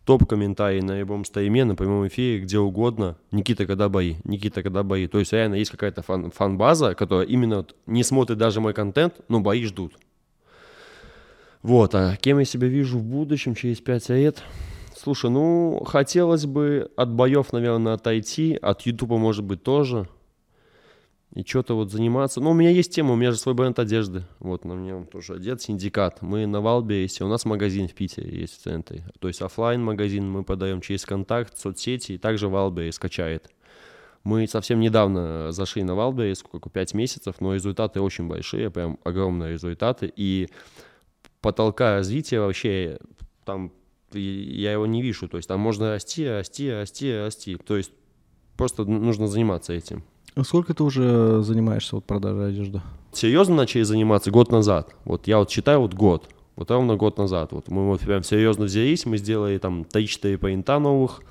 Топ-комментарий на любом стриме, на прямом эфире, где угодно. Никита, когда бои? Никита, когда бои? То есть реально есть какая-то фан- фан-база, которая именно вот не смотрит даже мой контент, но бои ждут. Вот, а кем я себя вижу в будущем, через пять лет? Слушай, ну, хотелось бы от боев, наверное, отойти, от Ютуба, может быть, тоже. И что-то вот заниматься. Ну, у меня есть тема, у меня же свой бренд одежды. Вот, на мне он тоже одет, синдикат. Мы на Wildberries, у нас магазин в Питере есть в центре. То есть оффлайн магазин мы продаем через контакт, соцсети, и также Wildberries качает. Мы совсем недавно зашли на Wildberries, сколько, 5 месяцев, но результаты очень большие, прям огромные результаты. И потолка развития вообще там я его не вижу. То есть там можно расти, расти, расти, расти. То есть просто нужно заниматься этим. А сколько ты уже занимаешься вот продажей одежды? Серьезно начали заниматься год назад. Вот я вот считаю вот год. Вот ровно год назад. Вот мы вот прям серьезно взялись, мы сделали там 3-4 принта новых,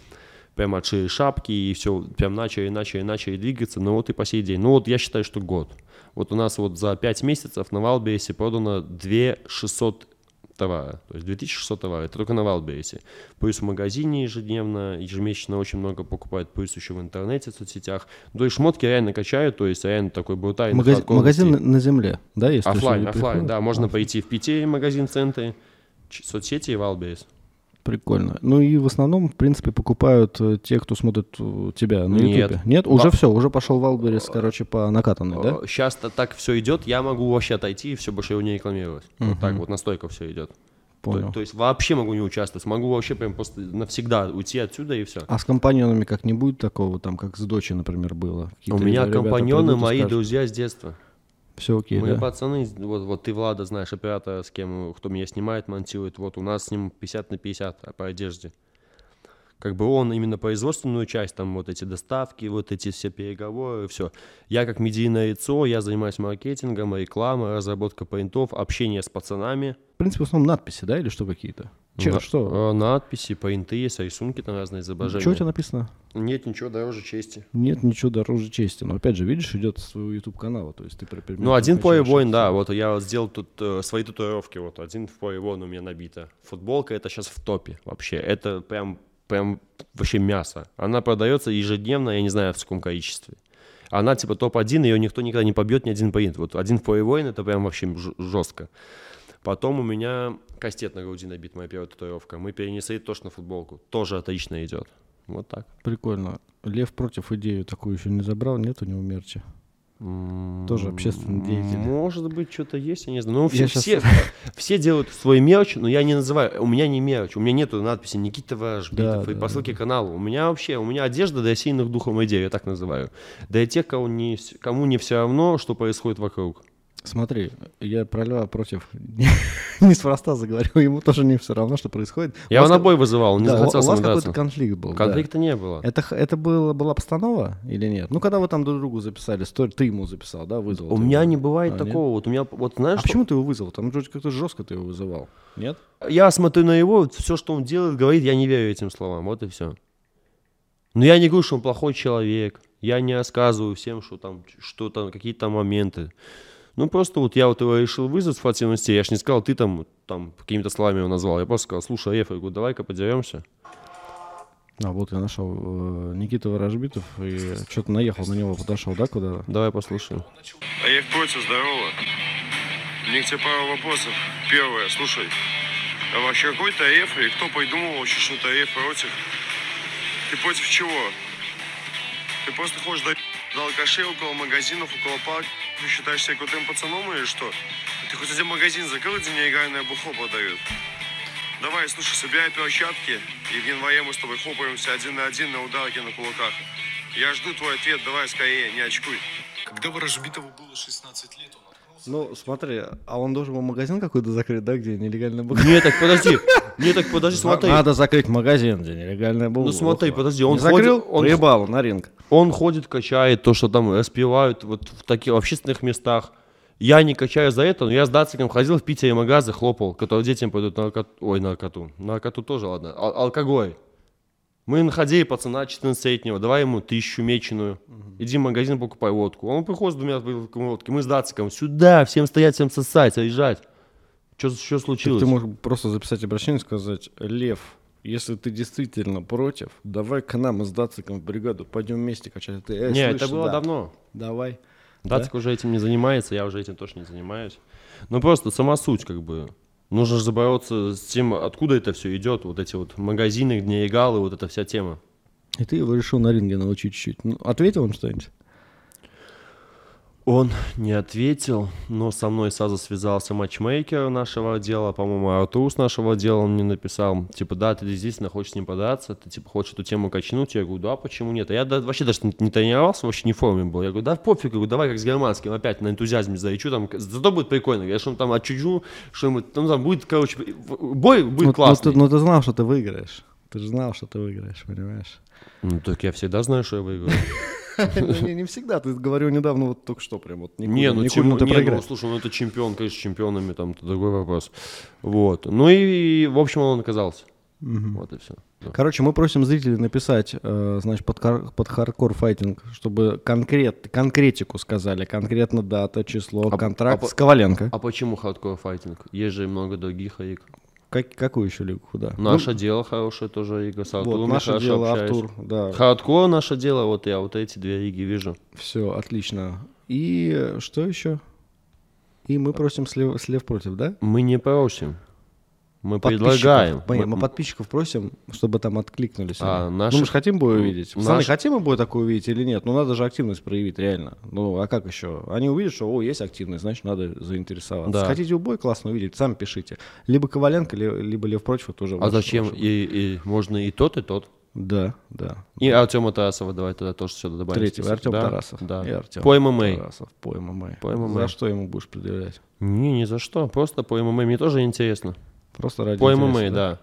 прям отшили шапки и все, прям начали, начали, начали двигаться, ну вот и по сей день. Ну вот я считаю, что год. Вот у нас вот за 5 месяцев на Wildberries продано 2 600 товара. То есть 2600 товара. Это только на Wildberries. Плюс в магазине ежедневно, ежемесячно очень много покупают. Плюс еще в интернете, в соцсетях. То есть шмотки реально качают. То есть реально такой брутальный Магазин, магазин на, земле, да? Если офлайн, офлайн, да. Можно а. пойти в Питере магазин в центре, соцсети и Wildberries. Прикольно. Ну и в основном, в принципе, покупают э, те, кто смотрит э, тебя на Нет. YouTube. Нет? Уже Ва... все, уже пошел Wildberries, короче, по накатанной, да? Сейчас так все идет, я могу вообще отойти и все больше его не рекламировать. Угу. Вот так вот, настолько все идет. Понял. То, то есть вообще могу не участвовать, могу вообще прям просто навсегда уйти отсюда и все. А с компаньонами как не будет такого, там, как с дочей, например, было? У меня компаньоны мои друзья с детства. Все окей, Мы да? пацаны, вот, вот ты, Влада, знаешь, оператора, с кем, кто меня снимает, монтирует, вот у нас с ним 50 на 50 по одежде. Как бы он именно производственную часть, там вот эти доставки, вот эти все переговоры, все. Я как медийное лицо, я занимаюсь маркетингом, рекламой, разработка принтов, общение с пацанами. В принципе, в основном надписи, да, или что какие-то? Че, На, что? Э, надписи, принты есть, рисунки там разные изображения. Что у тебя написано? Нет ничего дороже чести. Нет ничего дороже чести. Но опять же, видишь, идет с своего YouTube канала. То есть ты при Ну, один поле воин, да. Вот я вот сделал тут э, свои татуировки. Вот один в поле воин у меня набито. Футболка это сейчас в топе вообще. Это прям, прям вообще мясо. Она продается ежедневно, я не знаю в каком количестве. Она типа топ-1, ее никто никогда не побьет, ни один поинт. Вот один в воин это прям вообще жестко. Потом у меня кастет на груди набит, моя первая татуировка. Мы перенесли тоже на футболку. Тоже отлично идет. Вот так. Прикольно. Лев против идею такую еще не забрал, нет у него мерча? Тоже общественный деятель. Может быть, что-то есть, я не знаю. Ну, все, сейчас... все, все делают свой мерч, но я не называю. У меня не мерч, у меня нету надписи Никита Важбитов да, и да, посылки да. каналу. У меня вообще, у меня одежда для сильных духом идей, я так называю. Для тех, кого не, кому не все равно, что происходит вокруг. Смотри, я про Льва против неспроста заговорил, ему тоже не все равно, что происходит. Я его на бой вызывал, он не да, захотел У вас какой-то конфликт был. Конфликта да. не было. Это, это было, была постанова или нет? Ну, когда вы там друг другу записали, стой, ты ему записал, да, вызвал? У меня его. не бывает а, такого, нет? вот у меня, вот знаешь... А что? почему ты его вызвал? Там вроде как-то жестко ты его вызывал, нет? Я смотрю на его, все, что он делает, говорит, я не верю этим словам, вот и все. Но я не говорю, что он плохой человек, я не рассказываю всем, что там, что там, какие-то моменты. Ну, просто вот я вот его решил вызвать в спортивности, я ж не сказал, ты там, там какими-то словами его назвал. Я просто сказал, слушай, Еф, я говорю, давай-ка подеремся. А вот я нашел э, Никита Ворожбитов и что-то наехал на него, подошел, да, куда? Давай послушаем. Аеф против, здорово. У меня к тебе пару вопросов. Первое, слушай, а вообще какой то Аеф и кто придумал вообще, что то Аеф против? Ты против чего? Ты просто хочешь до алкашей около магазинов, около парка, ты считаешь себя крутым пацаном или что? Ты хоть один магазин закрыл, где неигральное бухло продают? Давай, слушай, собирай перчатки, и в январе мы с тобой хлопаемся один на один на ударке на кулаках. Я жду твой ответ, давай скорее, не очкуй. Когда Ворожбитову было 16 лет, он ну, смотри, а он должен был магазин какой-то закрыть, да, где нелегально было? Нет, так подожди. Нет, так подожди, смотри. Надо закрыть магазин, где нелегальное было. Ну смотри, подожди, он закрыл, он приебал на ринг. Он ходит, качает то, что там распивают вот в таких общественных местах. Я не качаю за это, но я с датчиком ходил в Питере магазы, хлопал, которые детям пойдут на наркоту. Ой, наркоту. Наркоту тоже, ладно. Ал- алкоголь. Мы находили пацана 14-летнего, давай ему тысячу меченую. Угу. Иди в магазин, покупай водку. Он приходит с двумя бутылками водки. Мы с датчиком сюда, всем стоять, всем сосать, заезжать. Что, что случилось? Так ты можешь просто записать обращение и сказать, Лев, если ты действительно против, давай к нам с Дациком в бригаду, пойдем вместе качать. Ты, э, не, слышь, это было да. давно. Давай. Дацик да? уже этим не занимается, я уже этим тоже не занимаюсь. Ну просто сама суть как бы. Нужно же бороться с тем, откуда это все идет, вот эти вот магазины, где игалы, вот эта вся тема. И ты его решил на ринге научить чуть-чуть. Ну, ответил он что-нибудь? Он не ответил, но со мной сразу связался матчмейкер нашего отдела, по-моему, Артур с нашего отдела он мне написал, типа, да, ты действительно хочешь с ним податься, ты, типа, хочешь эту тему качнуть? Я говорю, да, почему нет? А я да- вообще даже не, тренировался, вообще не в форме был. Я говорю, да, пофиг, я говорю, давай как с германским, опять на энтузиазме заречу, там, зато будет прикольно. Я что там отчужу, что-нибудь, ну, там будет, короче, бой будет Ну, ну, классный. ты, ну ты знал, что ты выиграешь. Ты же знал, что ты выиграешь, понимаешь? Ну, так я всегда знаю, что я выиграю. Ну, Не не всегда, ты говорил недавно, вот только что прям вот. Не, ну, не Тимур- ты не, ну, проиграешь. слушай, ну это чемпион, конечно, с чемпионами, там, другой вопрос. Вот. Ну и, в общем, он оказался. Вот и все. Короче, мы просим зрителей написать, э, значит, под, хар- под хардкор файтинг, чтобы конкрет, конкретику сказали, конкретно дата, число, А- контракт а с Коваленко. А почему хардкор файтинг? Есть же много других лиг. Как, какую еще лигу? Куда? Наше дело хорошее тоже лига с Ну, Артуром. вот, наше дело, общаюсь. Артур, да, Хардкор наше дело, вот я вот эти две лиги вижу. все, отлично. И что еще? И мы просим с Лев, с Лев Против, да? Мы не просим. Мы предлагаем. Мы- мы подписчиков просим, чтобы там откликнулись. А, они. наших- Ну, мы же хотим бой увидеть. Пацаны, наш- хотим мы бой такой увидеть или нет? Ну, надо же активность проявить, реально. Ну, а как еще? Они увидят, что, о, есть активность, значит, надо заинтересоваться. Да. Хотите бой классно увидеть, сами пишите. Либо Коваленко, ли- либо Лев Против, это уже А зачем? И, и можно и тот, и тот. Да, да. И Артема Тарасова давай тогда тоже сюда добавим. Третьего, список. Артем Да, Тарасов. Да. И Артем По ММА. Тарасов, по ММА. По ММА. За что ему будешь предъявлять? Не, ни за что. Просто по ММА. Мне тоже интересно. Просто ради По интереса, ММА, да.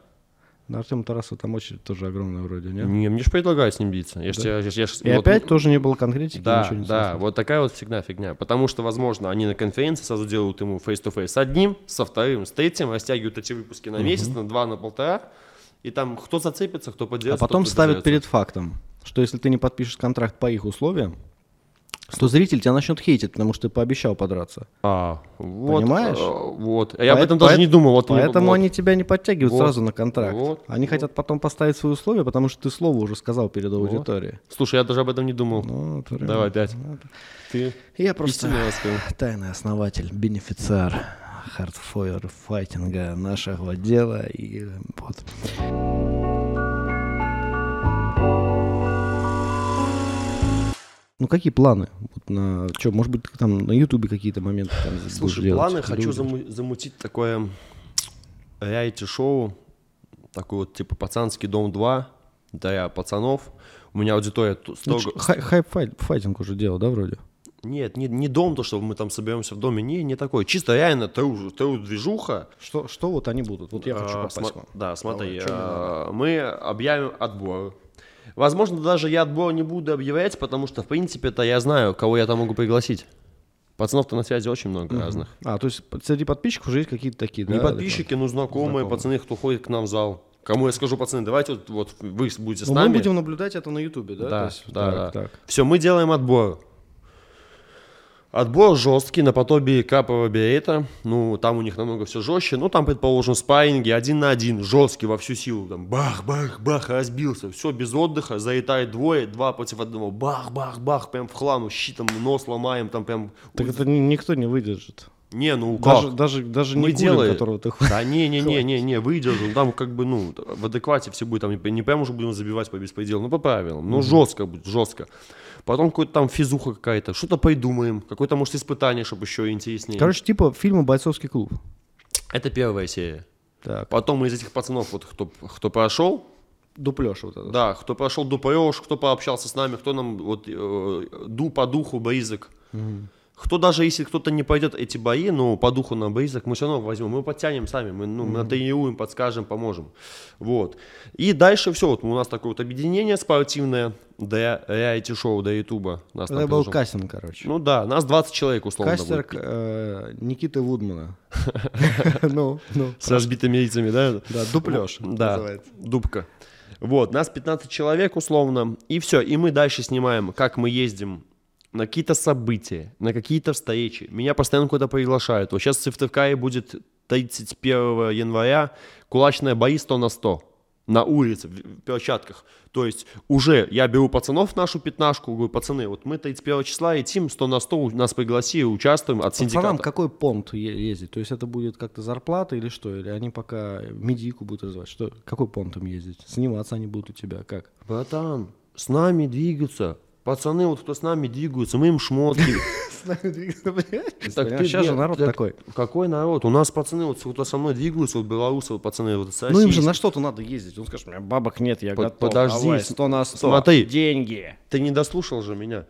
На Артема Тарасова там очередь тоже огромная вроде, нет? Не, мне же предлагают с ним биться. Я ж тебе- я ж- я ж- И вот- опять тоже не было конкретики, Да, ничего не да, слышно. вот такая вот всегда фигня. Потому что, возможно, они на конференции сразу делают ему face-to-face с одним, со вторым, с третьим, растягивают эти выпуски на месяц, на два, на полтора. И там кто зацепится, кто А поддержится. потом кто ставят перед фактом, что если ты не подпишешь контракт по их условиям, то зритель тебя начнет хейтить, потому что ты пообещал подраться. А, вот. Понимаешь? э, Вот. А Я об этом даже поэт- не думал. Вот Поэтому вот. они тебя не подтягивают Вот. сразу на контракт. Вот. Они Вот. хотят потом поставить свои условия, потому что ты слово уже сказал перед аудиторией. Слушай, я даже об этом не думал. Ну, реально. Давай опять. Ты Я просто тайный основатель, бенефициар хардкор файтинга нашего дела. И вот. Ну, какие планы? Вот на, что, может быть, там на Ютубе какие-то моменты там Слушай, делать? планы хочу заму- замутить такое реалити-шоу, такой вот типа пацанский дом 2 для пацанов. У меня аудитория Ну, строго... хай- хайп-файтинг уже делал, да, вроде? Нет, не, не дом, то, что мы там соберемся в доме, не, не такой. Чисто реально тру, тру движуха. Что, что вот они будут? Вот я хочу А, попасть сма- к вам. Да, смотри, а, мы объявим отбор. Возможно, даже я отбор не буду объявлять, потому что, в принципе-то, я знаю, кого я там могу пригласить. Пацанов-то на связи очень много разных. А, то есть среди подписчиков уже есть какие-то такие, Не да? подписчики, но знакомые, Знакомые. пацаны, кто ходит к нам в зал. Кому я скажу, пацаны, давайте вот, вот вы будете с Ну, нами. мы будем наблюдать это на Ютубе, да? Да, есть, да, так, да. так. Все, мы делаем отбор. Отбор жесткий, наподобие капового биэта. Ну, там у них намного все жестче. Ну, там, предположим, спарринги один на один, жесткий во всю силу. Там бах, бах, бах, разбился. Все без отдыха, залетает двое, два против одного. Бах, бах, бах, прям в хлам, щитом нос ломаем, там прям... Так это ни- никто не выдержит. Не, ну как? Даже, даже, даже Мы не делаем. которого ты хочешь. Да не, не, не, не, не, выдержим. Там как бы, ну, в адеквате все будет. Там не, не прям уже будем забивать по беспределу, ну, по правилам. Ну, жестко будет, жестко. Потом какой-то там физуха какая-то, что-то придумаем. Какое-то, может, испытание, чтобы еще интереснее. Короче, типа фильма «Бойцовский клуб». Это первая серия. Так, Потом из этих пацанов, вот кто, кто прошел, дуплёшь вот это. да, кто прошел дуплёж, кто пообщался с нами, кто нам вот э, ду по духу близок. Кто даже если кто-то не пойдет эти бои, но по духу нам близок, мы все равно возьмем, мы подтянем сами, мы, ну, мы натренируем, подскажем, поможем. Вот. И дальше все, вот у нас такое вот объединение спортивное для реалити-шоу, до ютуба. Там Это был кастинг, короче. Ну да, нас 20 человек условно Кастинг э, Никиты Вудмана. Ну, ну. С разбитыми лицами, да? Да, дуплёж Да, дубка. Вот, нас 15 человек условно, и все, и мы дальше снимаем, как мы ездим на какие-то события, на какие-то встречи. Меня постоянно куда-то приглашают. Вот сейчас в Сыктывкаре будет 31 января кулачные бои 100 на 100 на улице, в перчатках. То есть уже я беру пацанов в нашу пятнашку, говорю, пацаны, вот мы 31 числа летим 100 на 100, нас пригласили, участвуем от Пацанам синдиката. какой понт ездить? То есть это будет как-то зарплата или что? Или они пока медику будут развивать? Что? Какой понт им ездить? Сниматься они будут у тебя? Как? Братан, с нами двигаться Пацаны, вот кто с нами двигаются, мы им шмотки. Так ты- Сейчас же народ так такой. Какой народ? У нас пацаны, вот кто со мной двигаются, вот белорусы, вот пацаны, вот Ну им же на что-то надо ездить. Он скажет, у меня бабок нет, я готов. подожди, Давай, с- 100 на 100. смотри. Деньги. Ты не дослушал же меня.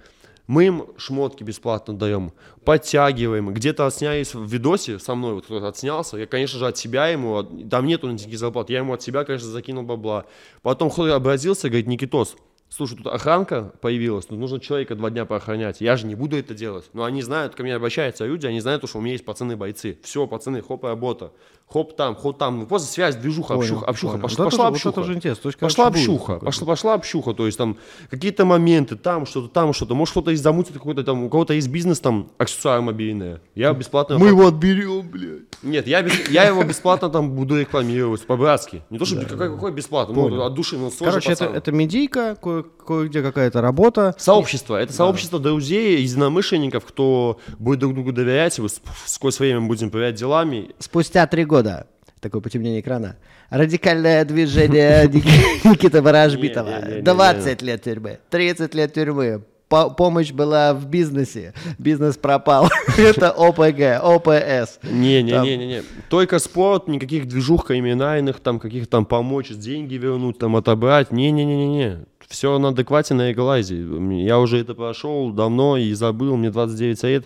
Мы им шмотки бесплатно даем, подтягиваем. Где-то отснялись в видосе со мной, вот кто-то отснялся. Я, конечно же, от себя ему, от- там нету никаких зарплат, я ему от себя, конечно, закинул бабла. Потом кто-то обратился, говорит, Никитос, слушай, тут охранка появилась, тут нужно человека два дня поохранять. Я же не буду это делать. Но они знают, ко мне обращаются люди, они знают, что у меня есть пацаны-бойцы. Все, пацаны, хоп, работа. Хоп там, хоп там. Ну, просто связь, движуха, Понял, общуха, общуха. понял. Пошла, Вот это пошла вот общуха. это же интересно. То есть, Пошла будет общуха, пошла, пошла общуха, то есть там какие-то моменты, там что-то, там что-то, может кто-то из замутит какой-то там, у кого-то есть бизнес там, аксессуары мобильные, я бесплатно... Мы его отберем, блядь. Нет, я, без- я его бесплатно там буду рекламировать, по-братски. Не то, что какой, какой бесплатно, ну, от души, ну, свой же Короче, это, это медийка, кое- кое-где какая-то работа. Сообщество, это сообщество друзей, единомышленников, кто будет друг другу доверять, и мы с- сквозь время будем проверять делами. Спустя три года, такое потемнение экрана, радикальное движение Ник- Никиты Ворожбитова. Не-не-не-не-не. 20 лет тюрьмы, 30 лет тюрьмы. По- помощь была в бизнесе, бизнес пропал. Это ОПГ, ОПС. Не-не-не-не-не. Только спорт, никаких движух криминальных, там каких там помочь, деньги вернуть, там отобрать. Не-не-не-не-не. Все на адеквате, на эгалайзе. Я уже это прошел давно и забыл, мне 29 лет.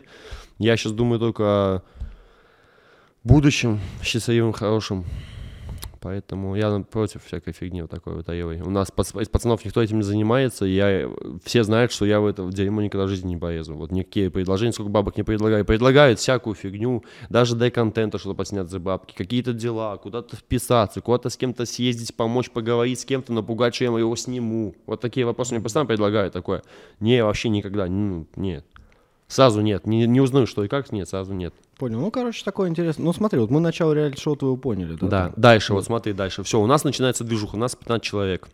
Я сейчас думаю только о будущем, счастливым, хорошем. Поэтому я против всякой фигни вот такой вот аевой. У нас пац- из пацанов никто этим не занимается, и я, все знают, что я в это в дерьмо никогда в жизни не полезу. Вот никакие предложения, сколько бабок не предлагаю. Предлагают всякую фигню, даже дай контента, что-то подснять за бабки, какие-то дела, куда-то вписаться, куда-то с кем-то съездить, помочь, поговорить с кем-то, напугать, что я его сниму. Вот такие вопросы мне постоянно предлагают такое. Не, вообще никогда, ну, нет. Сразу нет, не, не узнаю, что и как, нет, сразу нет. Понял. Ну, короче, такое интересно. Ну, смотри, вот мы начало реалити-шоу твоего поняли, да? Да, там? дальше, вот смотри, дальше. Все, у нас начинается движуха, у нас 15 человек.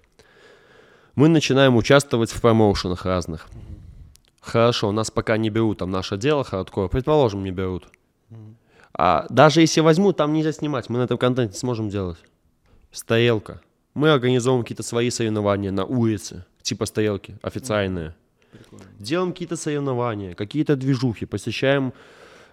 Мы начинаем участвовать в промоушенах разных. Хорошо, нас пока не берут, там наше дело хардкор, предположим, не берут. А даже если возьмут, там нельзя снимать, мы на этом контенте сможем делать. Стоелка. Мы организовываем какие-то свои соревнования на улице, типа стоелки, официальные. Делаем какие-то соревнования, какие-то движухи, посещаем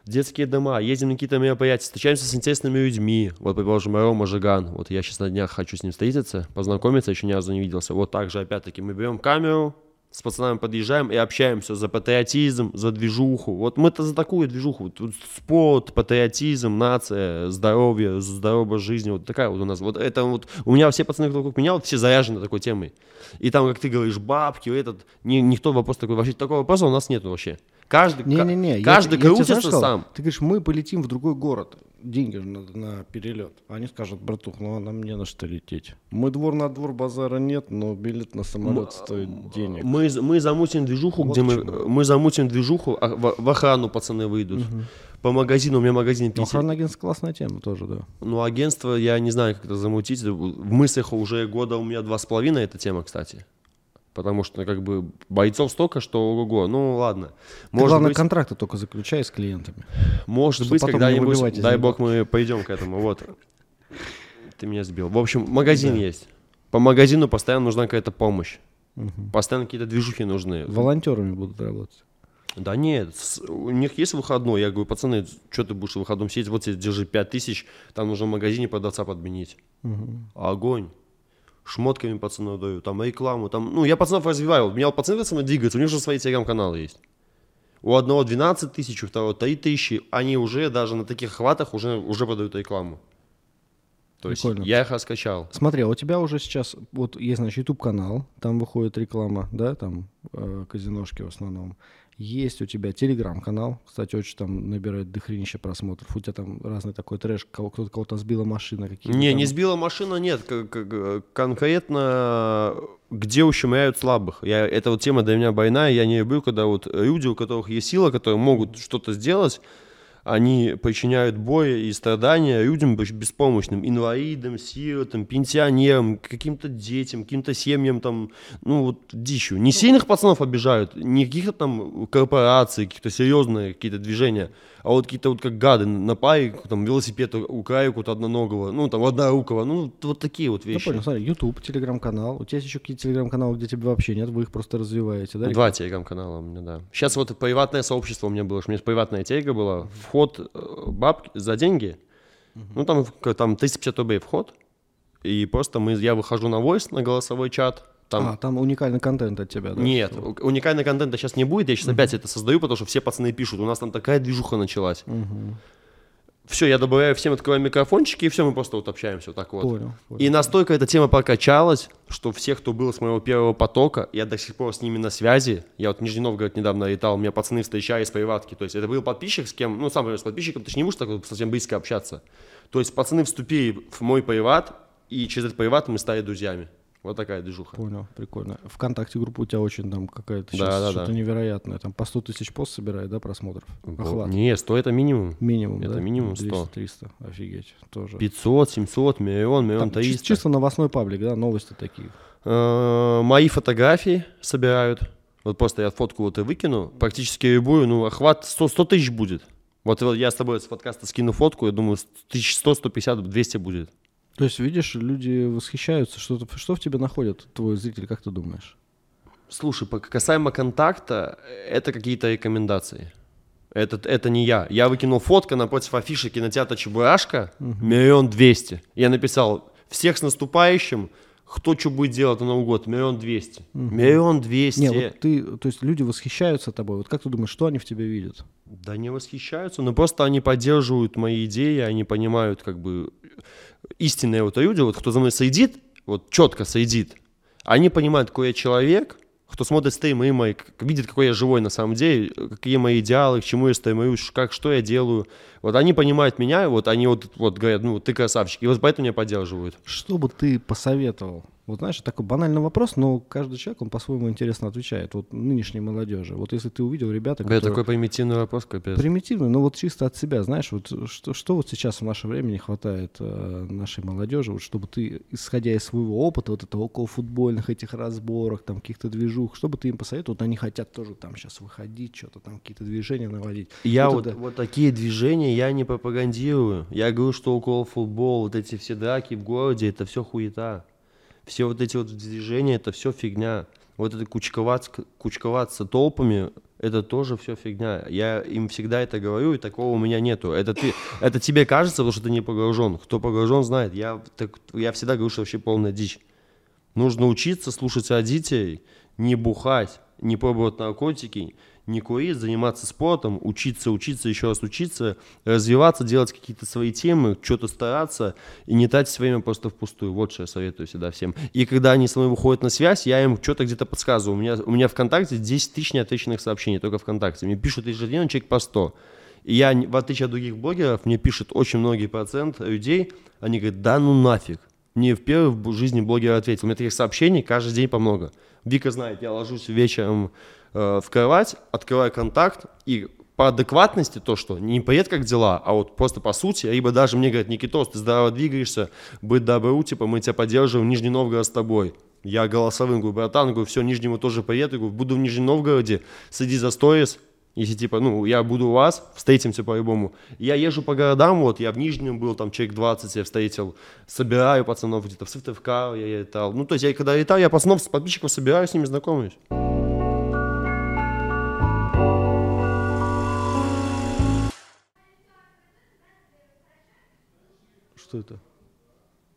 детские дома, ездим на какие-то мероприятия, встречаемся с интересными людьми. Вот, предположим, Рома Жиган. Вот я сейчас на днях хочу с ним встретиться, познакомиться, еще ни разу не виделся. Вот так же, опять-таки, мы берем камеру, с пацанами подъезжаем и общаемся за патриотизм, за движуху. Вот мы-то за такую движуху. Вот, спорт, патриотизм, нация, здоровье, здоровая жизнь. Вот такая вот у нас. Вот это вот... У меня все пацаны, кто вокруг меня, вот все заряжены такой темой. И там, как ты говоришь, бабки, этот... Ни, никто вопрос такой... Вообще такого вопроса у нас нет вообще. Каждый, Не-не-не. я каждый те- я крутится сказал? сам. Ты говоришь, мы полетим в другой город. Деньги же надо на перелет. Они скажут, братух, ну нам не на что лететь. Мы двор на двор, базара нет, но билет на самолет стоит денег. Мы, мы замутим движуху, Вот где мы, мы замутим движуху, а в, в охрану пацаны выйдут. По магазину, у меня магазин Ну, 50. охранный агентство классная тема тоже, да. Ну, агентство, я не знаю, как это замутить. В мыслях уже года у меня два с половиной эта тема, кстати. Потому что, как бы, бойцов столько, что ого-го. Ну, ладно. Ты, Может главное, быть, контракты только заключай с клиентами. может быть когда-нибудь, дай бог, мы пойдем к этому. Вот. Ты меня сбил. В общем, магазин есть. По магазину постоянно нужна какая-то помощь. Постоянно какие-то движухи нужны. Волонтерами будут работать. Да нет, у них есть выходной. Я говорю, пацаны, что ты будешь в выходном сидеть? Вот тебе держи 5 тысяч, там нужно в магазине продавца подменить. Огонь. Шмотками пацанов даю, там рекламу, там, ну, я пацанов развиваю. У меня вот пацаны со мной двигаются, у них уже свои телеграм-каналы есть. У одного 12 тысяч, у второго 3 тысячи, они уже даже на таких хватах уже, уже продают рекламу. То есть Прикольно. я их раскачал. Смотри, а у тебя уже сейчас, вот есть, значит, YouTube-канал, там выходит реклама, да, там э, казиношки в основном. Есть у тебя Телеграм-канал, кстати, очень там набирает дохренища просмотров. У тебя там разный такой трэш, кто-то кого-то сбила машина, какие-то Не, там- не сбила машина, нет. Конкретно, где ущемляют слабых. Я, это вот тема для меня больная. Я не люблю, когда вот люди, у которых есть сила, которые могут что-то сделать, они причиняют бои и страдания людям беспомощным, инвалидам, сиротам, пенсионерам, каким-то детям, каким-то семьям, там, ну вот дичью. Не сильных пацанов обижают, не каких-то там корпораций, каких-то серьезные какие-то движения, а вот какие-то вот как гады на паре, там, велосипед украю какого-то одноногого, ну, там, однорукого, ну, вот такие вот вещи. понял, смотри, YouTube, телеграм-канал. У тебя есть еще какие-то телеграм-каналы, где тебя вообще нет, вы их просто развиваете, да? Два телеграм-канала у меня, да. Сейчас вот приватное сообщество у меня было, у меня приватная телега была, вход э, бабки за деньги, ну там, там 350 рублей вход, и просто мы, я выхожу на voice, на голосовой чат, там... А, там уникальный контент от тебя, да? Нет, у- уникального контента сейчас не будет, я сейчас опять это создаю, потому что все пацаны пишут, у нас там такая движуха началась. Все, я добавляю всем, открываю микрофончики, и все, мы просто вот общаемся вот так вот. Понял, понял. И настолько эта тема прокачалась, что все, кто был с моего первого потока, я до сих пор с ними на связи. Я вот в Нижний Новгород недавно летал, меня пацаны встречали с приватки. То есть это был подписчик, с кем, ну, сам понимаешь, с подписчиком ты же не будешь так вот совсем близко общаться. То есть пацаны вступили в мой приват, и через этот приват мы стали друзьями. Вот такая движуха. Понял, прикольно. Вконтакте группа у тебя очень там какая-то Да, сейчас да, что-то да. невероятное. Там по 100 тысяч пост собирает, да, просмотров? Охват. Не, 100 это минимум. Минимум, Это да? минимум 100. 300, офигеть, тоже. 500, 700, миллион, миллион Там чис- 300. чисто новостной паблик, да, новости такие. Э, Мои фотографии собирают. Вот просто я фотку вот и выкину. Практически любую, ну, охват 100, 100 тысяч будет. Вот, вот я с тобой с подкаста скину фотку, я думаю, 1100, 150, 200 будет. То есть, видишь, люди восхищаются. Что, что в тебе находит твой зритель, как ты думаешь? Слушай, касаемо контакта, э, это какие-то рекомендации. Это, это не я. Я выкинул фотку напротив афиши кинотеатра Чебурашка, миллион двести. Я написал, всех с наступающим, кто что будет делать на Новый год, миллион двести. Миллион двести. Вот ты, то есть люди восхищаются тобой. Вот как ты думаешь, что они в тебе видят? Да не восхищаются, но просто они поддерживают мои идеи, они понимают как бы истинные вот люди, вот кто за мной сидит, вот четко сидит, они понимают, какой я человек, кто смотрит стримы мои, видит, какой я живой на самом деле, какие мои идеалы, к чему я стремлюсь, как, что я делаю. Вот они понимают меня, вот они вот, вот говорят, ну, ты красавчик, и вот поэтому меня поддерживают. Что бы ты посоветовал? Вот знаешь, такой банальный вопрос, но каждый человек, он по-своему интересно отвечает. Вот нынешней молодежи. Вот если ты увидел ребята, которые... такой примитивный вопрос, капец. Примитивный, но вот чисто от себя, знаешь, вот что, что вот сейчас в наше время не хватает э, нашей молодежи, вот чтобы ты, исходя из своего опыта, вот этого около футбольных этих разборок, там каких-то движух, чтобы ты им посоветовал, вот они хотят тоже там сейчас выходить, что-то там какие-то движения наводить. Я Вот вот, это- вот такие движения я не пропагандирую. Я говорю, что около футбол, вот эти все драки в городе, это все хуета. Все вот эти вот движения, это все фигня. Вот это кучковаться, кучковаться толпами, это тоже все фигня. Я им всегда это говорю, и такого у меня нету. Это, ты, это тебе кажется, потому что ты не погружен. Кто погружен, знает. Я, так, я всегда говорю, что вообще полная дичь. Нужно учиться слушать родителей, не бухать, не пробовать наркотики, не курить, заниматься спортом, учиться, учиться, еще раз учиться, развиваться, делать какие-то свои темы, что-то стараться и не тратить время просто впустую. Вот что я советую всегда всем. И когда они со мной выходят на связь, я им что-то где-то подсказываю. У меня, у меня ВКонтакте 10 тысяч неотвеченных сообщений, только ВКонтакте. Мне пишут ежедневно человек по 100. И я, в отличие от других блогеров, мне пишет очень многие процент людей, они говорят, да ну нафиг. Мне в первой жизни блогер ответил. У меня таких сообщений каждый день по много. Вика знает, я ложусь вечером э, открываю контакт, и по адекватности то, что не привет, как дела, а вот просто по сути, либо даже мне говорят, Никитос, ты здорово двигаешься, будь добру, типа мы тебя поддерживаем, Нижний Новгород с тобой. Я голосовым говорю, братан, говорю, все, Нижнему тоже я говорю, буду в Нижнем Новгороде, следи за сторис, если типа, ну, я буду у вас, встретимся по-любому. Я езжу по городам, вот, я в Нижнем был, там человек 20 я встретил, собираю пацанов где-то в Сыктывкар я летал. Ну, то есть я когда летал, я пацанов с подписчиков собираю, с ними знакомлюсь. Что это?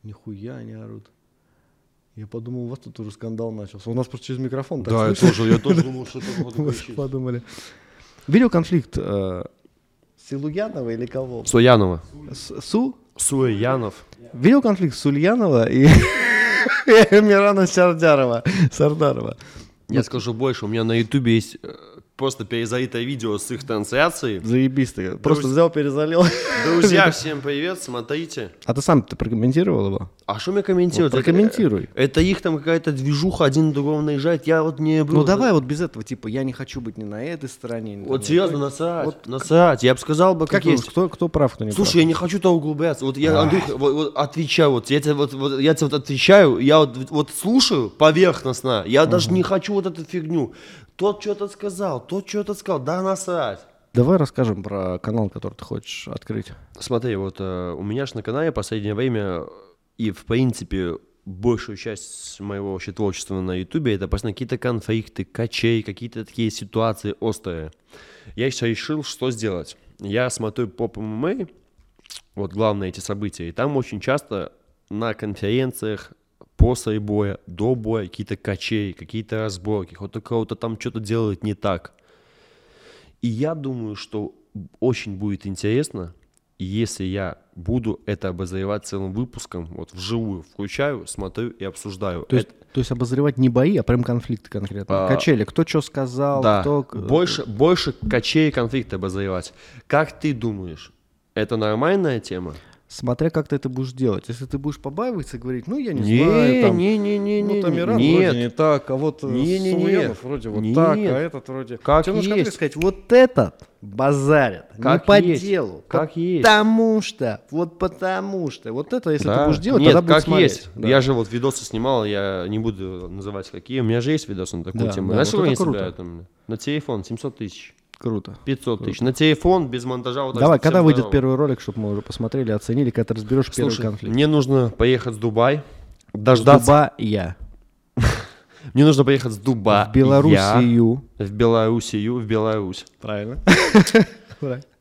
Нихуя они орут. Я подумал, у вас тут уже скандал начался. У нас просто через микрофон так Да, я тоже, я тоже думал, что это подумали. Видел конфликт э, Силуянова или кого? Суянова. Су? Суянов. Видел конфликт Сульянова и Мирана Сардярова. Сардарова. Я скажу больше, у меня на ютубе есть э, просто перезалитое видео с их трансляцией. Заебись ты. Просто Друз- взял, перезалил. Друзья, всем привет, смотрите. А ты сам-то прокомментировал его? А что мне комментировать? Вот прокомментируй. Это, это их там какая-то движуха, один на другого наезжает. Я вот не... Ну давай вот без этого, типа, я не хочу быть ни на этой стороне. ни Вот серьезно, насрать, Вот насрать. Я бы сказал бы, Как как есть. кто, кто прав, кто не Слушай, я не хочу туда углубляться. Вот я, Андрюх, вот, вот отвечаю, вот я тебе вот, вот я тебе вот отвечаю, я вот, вот слушаю поверхностно, я даже не хочу вот эту фигню. Тот что-то сказал, тот что-то сказал, да насрать. Давай расскажем про канал, который ты хочешь открыть. Смотри, вот э, у меня же на канале последнее время и в принципе большую часть моего вообще творчества на ютубе это просто какие-то конфликты, качей, какие-то такие ситуации острые. Я сейчас решил, что сделать. Я смотрю поп ММА, вот главные эти события, и там очень часто на конференциях после боя, до боя какие-то качей, какие-то разборки, кто-то кого-то там что-то делает не так. И я думаю, что очень будет интересно, если я буду это обозревать целым выпуском, вот вживую включаю, смотрю и обсуждаю. То есть, то есть обозревать не бои, а прям конфликты конкретно. А, Качели, кто что сказал, да, кто... больше, больше качей и конфликта обозревать. Как ты думаешь, это нормальная тема? Смотря как ты это будешь делать. Если ты будешь побаиваться и говорить, ну, я не, Не, знаю, там, не, не, не, ну, не, там не, Иран нет. вроде не так, а вот э, Не-не-не. Сулуянов вроде вот Нет. так, а этот вроде... Как Тебе нужно есть. сказать, вот этот базарит, не Как по есть. делу, Как есть. потому что, вот потому что. Вот это, если Да. ты будешь делать, Нет, тогда как смотреть. есть. Да. Я же вот видосы снимал, я не буду называть какие. У меня же есть видосы на такую Да, тему. да, Знаешь, вот они собирают там? На телефон 700 тысяч. Круто. 500 тысяч. На телефон, без монтажа. Вот Давай, когда выйдет здорово. первый ролик, чтобы мы уже посмотрели, оценили, когда ты разберешь первый Слушай, конфликт? мне нужно поехать в Дубай, дождаться. Дубая. Мне нужно поехать с Дубая. В Белоруссию. В Белоруссию, в Беларусь. Правильно.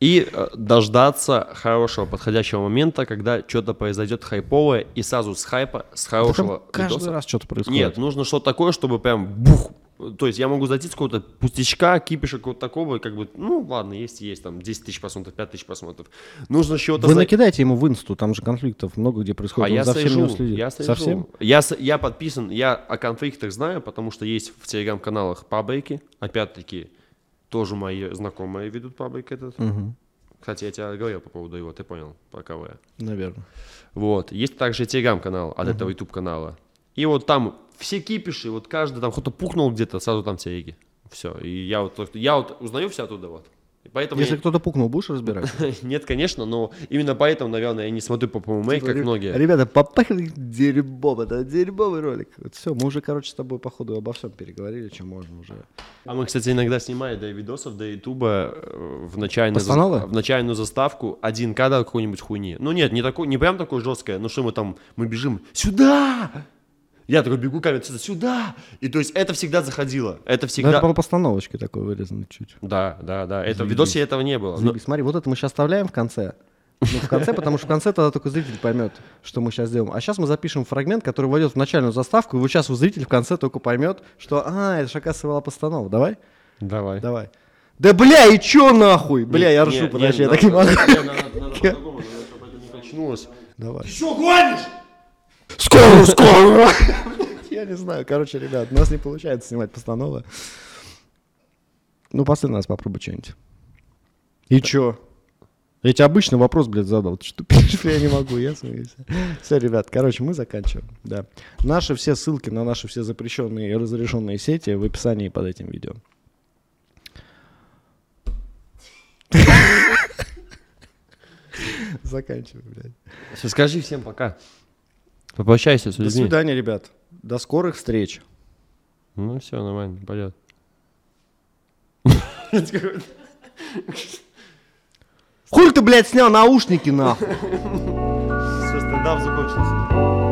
И э, дождаться хорошего подходящего момента, когда что-то произойдет хайповое, и сразу с хайпа, с хорошего Каждый видоса- раз что-то происходит. Нет, нужно что-то такое, чтобы прям бух. То есть я могу зайти с какого-то пустячка, кипиша какого-то такого, как бы, ну ладно, есть, есть, там 10 тысяч просмотров, 5 тысяч просмотров. Нужно чего-то... Вы за- накидайте ему в инсту, там же конфликтов много где А происходит. он я за слежу, я слежу. Совсем? Я, с- я подписан, я о конфликтах знаю, потому что есть в телеграм-каналах паблики, опять-таки, тоже мои знакомые ведут паблик этот. Кстати, я тебе говорил по поводу его, ты понял, про кого я. Наверное. Вот. Есть также телеграм-канал от этого YouTube-канала. И вот там все кипиши, вот каждый там кто-то пукнул где-то, сразу там телеги. Все. И я вот, я вот узнаю все оттуда вот. И поэтому Если я- кто-то пукнул, будешь разбирать? Нет, конечно, но именно поэтому, наверное, я не смотрю по ПММ, как многие. Ребята, попахли дерьмом, это дерьмовый ролик. все, мы уже, короче, с тобой, походу, обо всем переговорили, чем можно уже. А мы, кстати, иногда снимали до видосов, до ютуба э, в начальную, Постановы? в начальную заставку один кадр какой-нибудь хуйни. Ну нет, не, такой, не прям такой жесткое, но что мы там, мы бежим сюда! Я такой бегу камеру сюда, сюда! И то есть это всегда заходило. Это Да, всегда... это по постановочке такой вырезано чуть. Да, да, да. Это в Заебись. видосе этого не было. Но-. Смотри, вот это мы сейчас оставляем в конце. Ну, в конце, потому что в конце тогда только зритель поймет, что мы сейчас делаем. А сейчас мы запишем фрагмент, который войдет в начальную заставку, и вот сейчас зритель в конце только поймет, что, а, это же, оказывается, была постанова. Давай? Давай. Давай. Да бля, и чё нахуй? Бля, я ржу, подожди, я так не могу. Давай. Что гонишь? Скоро, скоро! Я не знаю, короче, ребят, у нас не получается снимать постановы. Ну, последний раз попробуй что-нибудь. И чё? Я тебе обычный вопрос, блядь, задал. Ты что пишешь? Я не могу, я смеюсь. Все, ребят, короче, мы заканчиваем. Да. Наши все ссылки на наши все запрещенные и разрешенные сети в описании под этим видео. Заканчиваем, блядь. Всё, Скажи всем пока. Попрощайся с До людьми. свидания, ребят. До скорых встреч. Ну все, нормально, пойдет. Хуй ты, блядь, снял наушники, нахуй? Все, стендап закончился.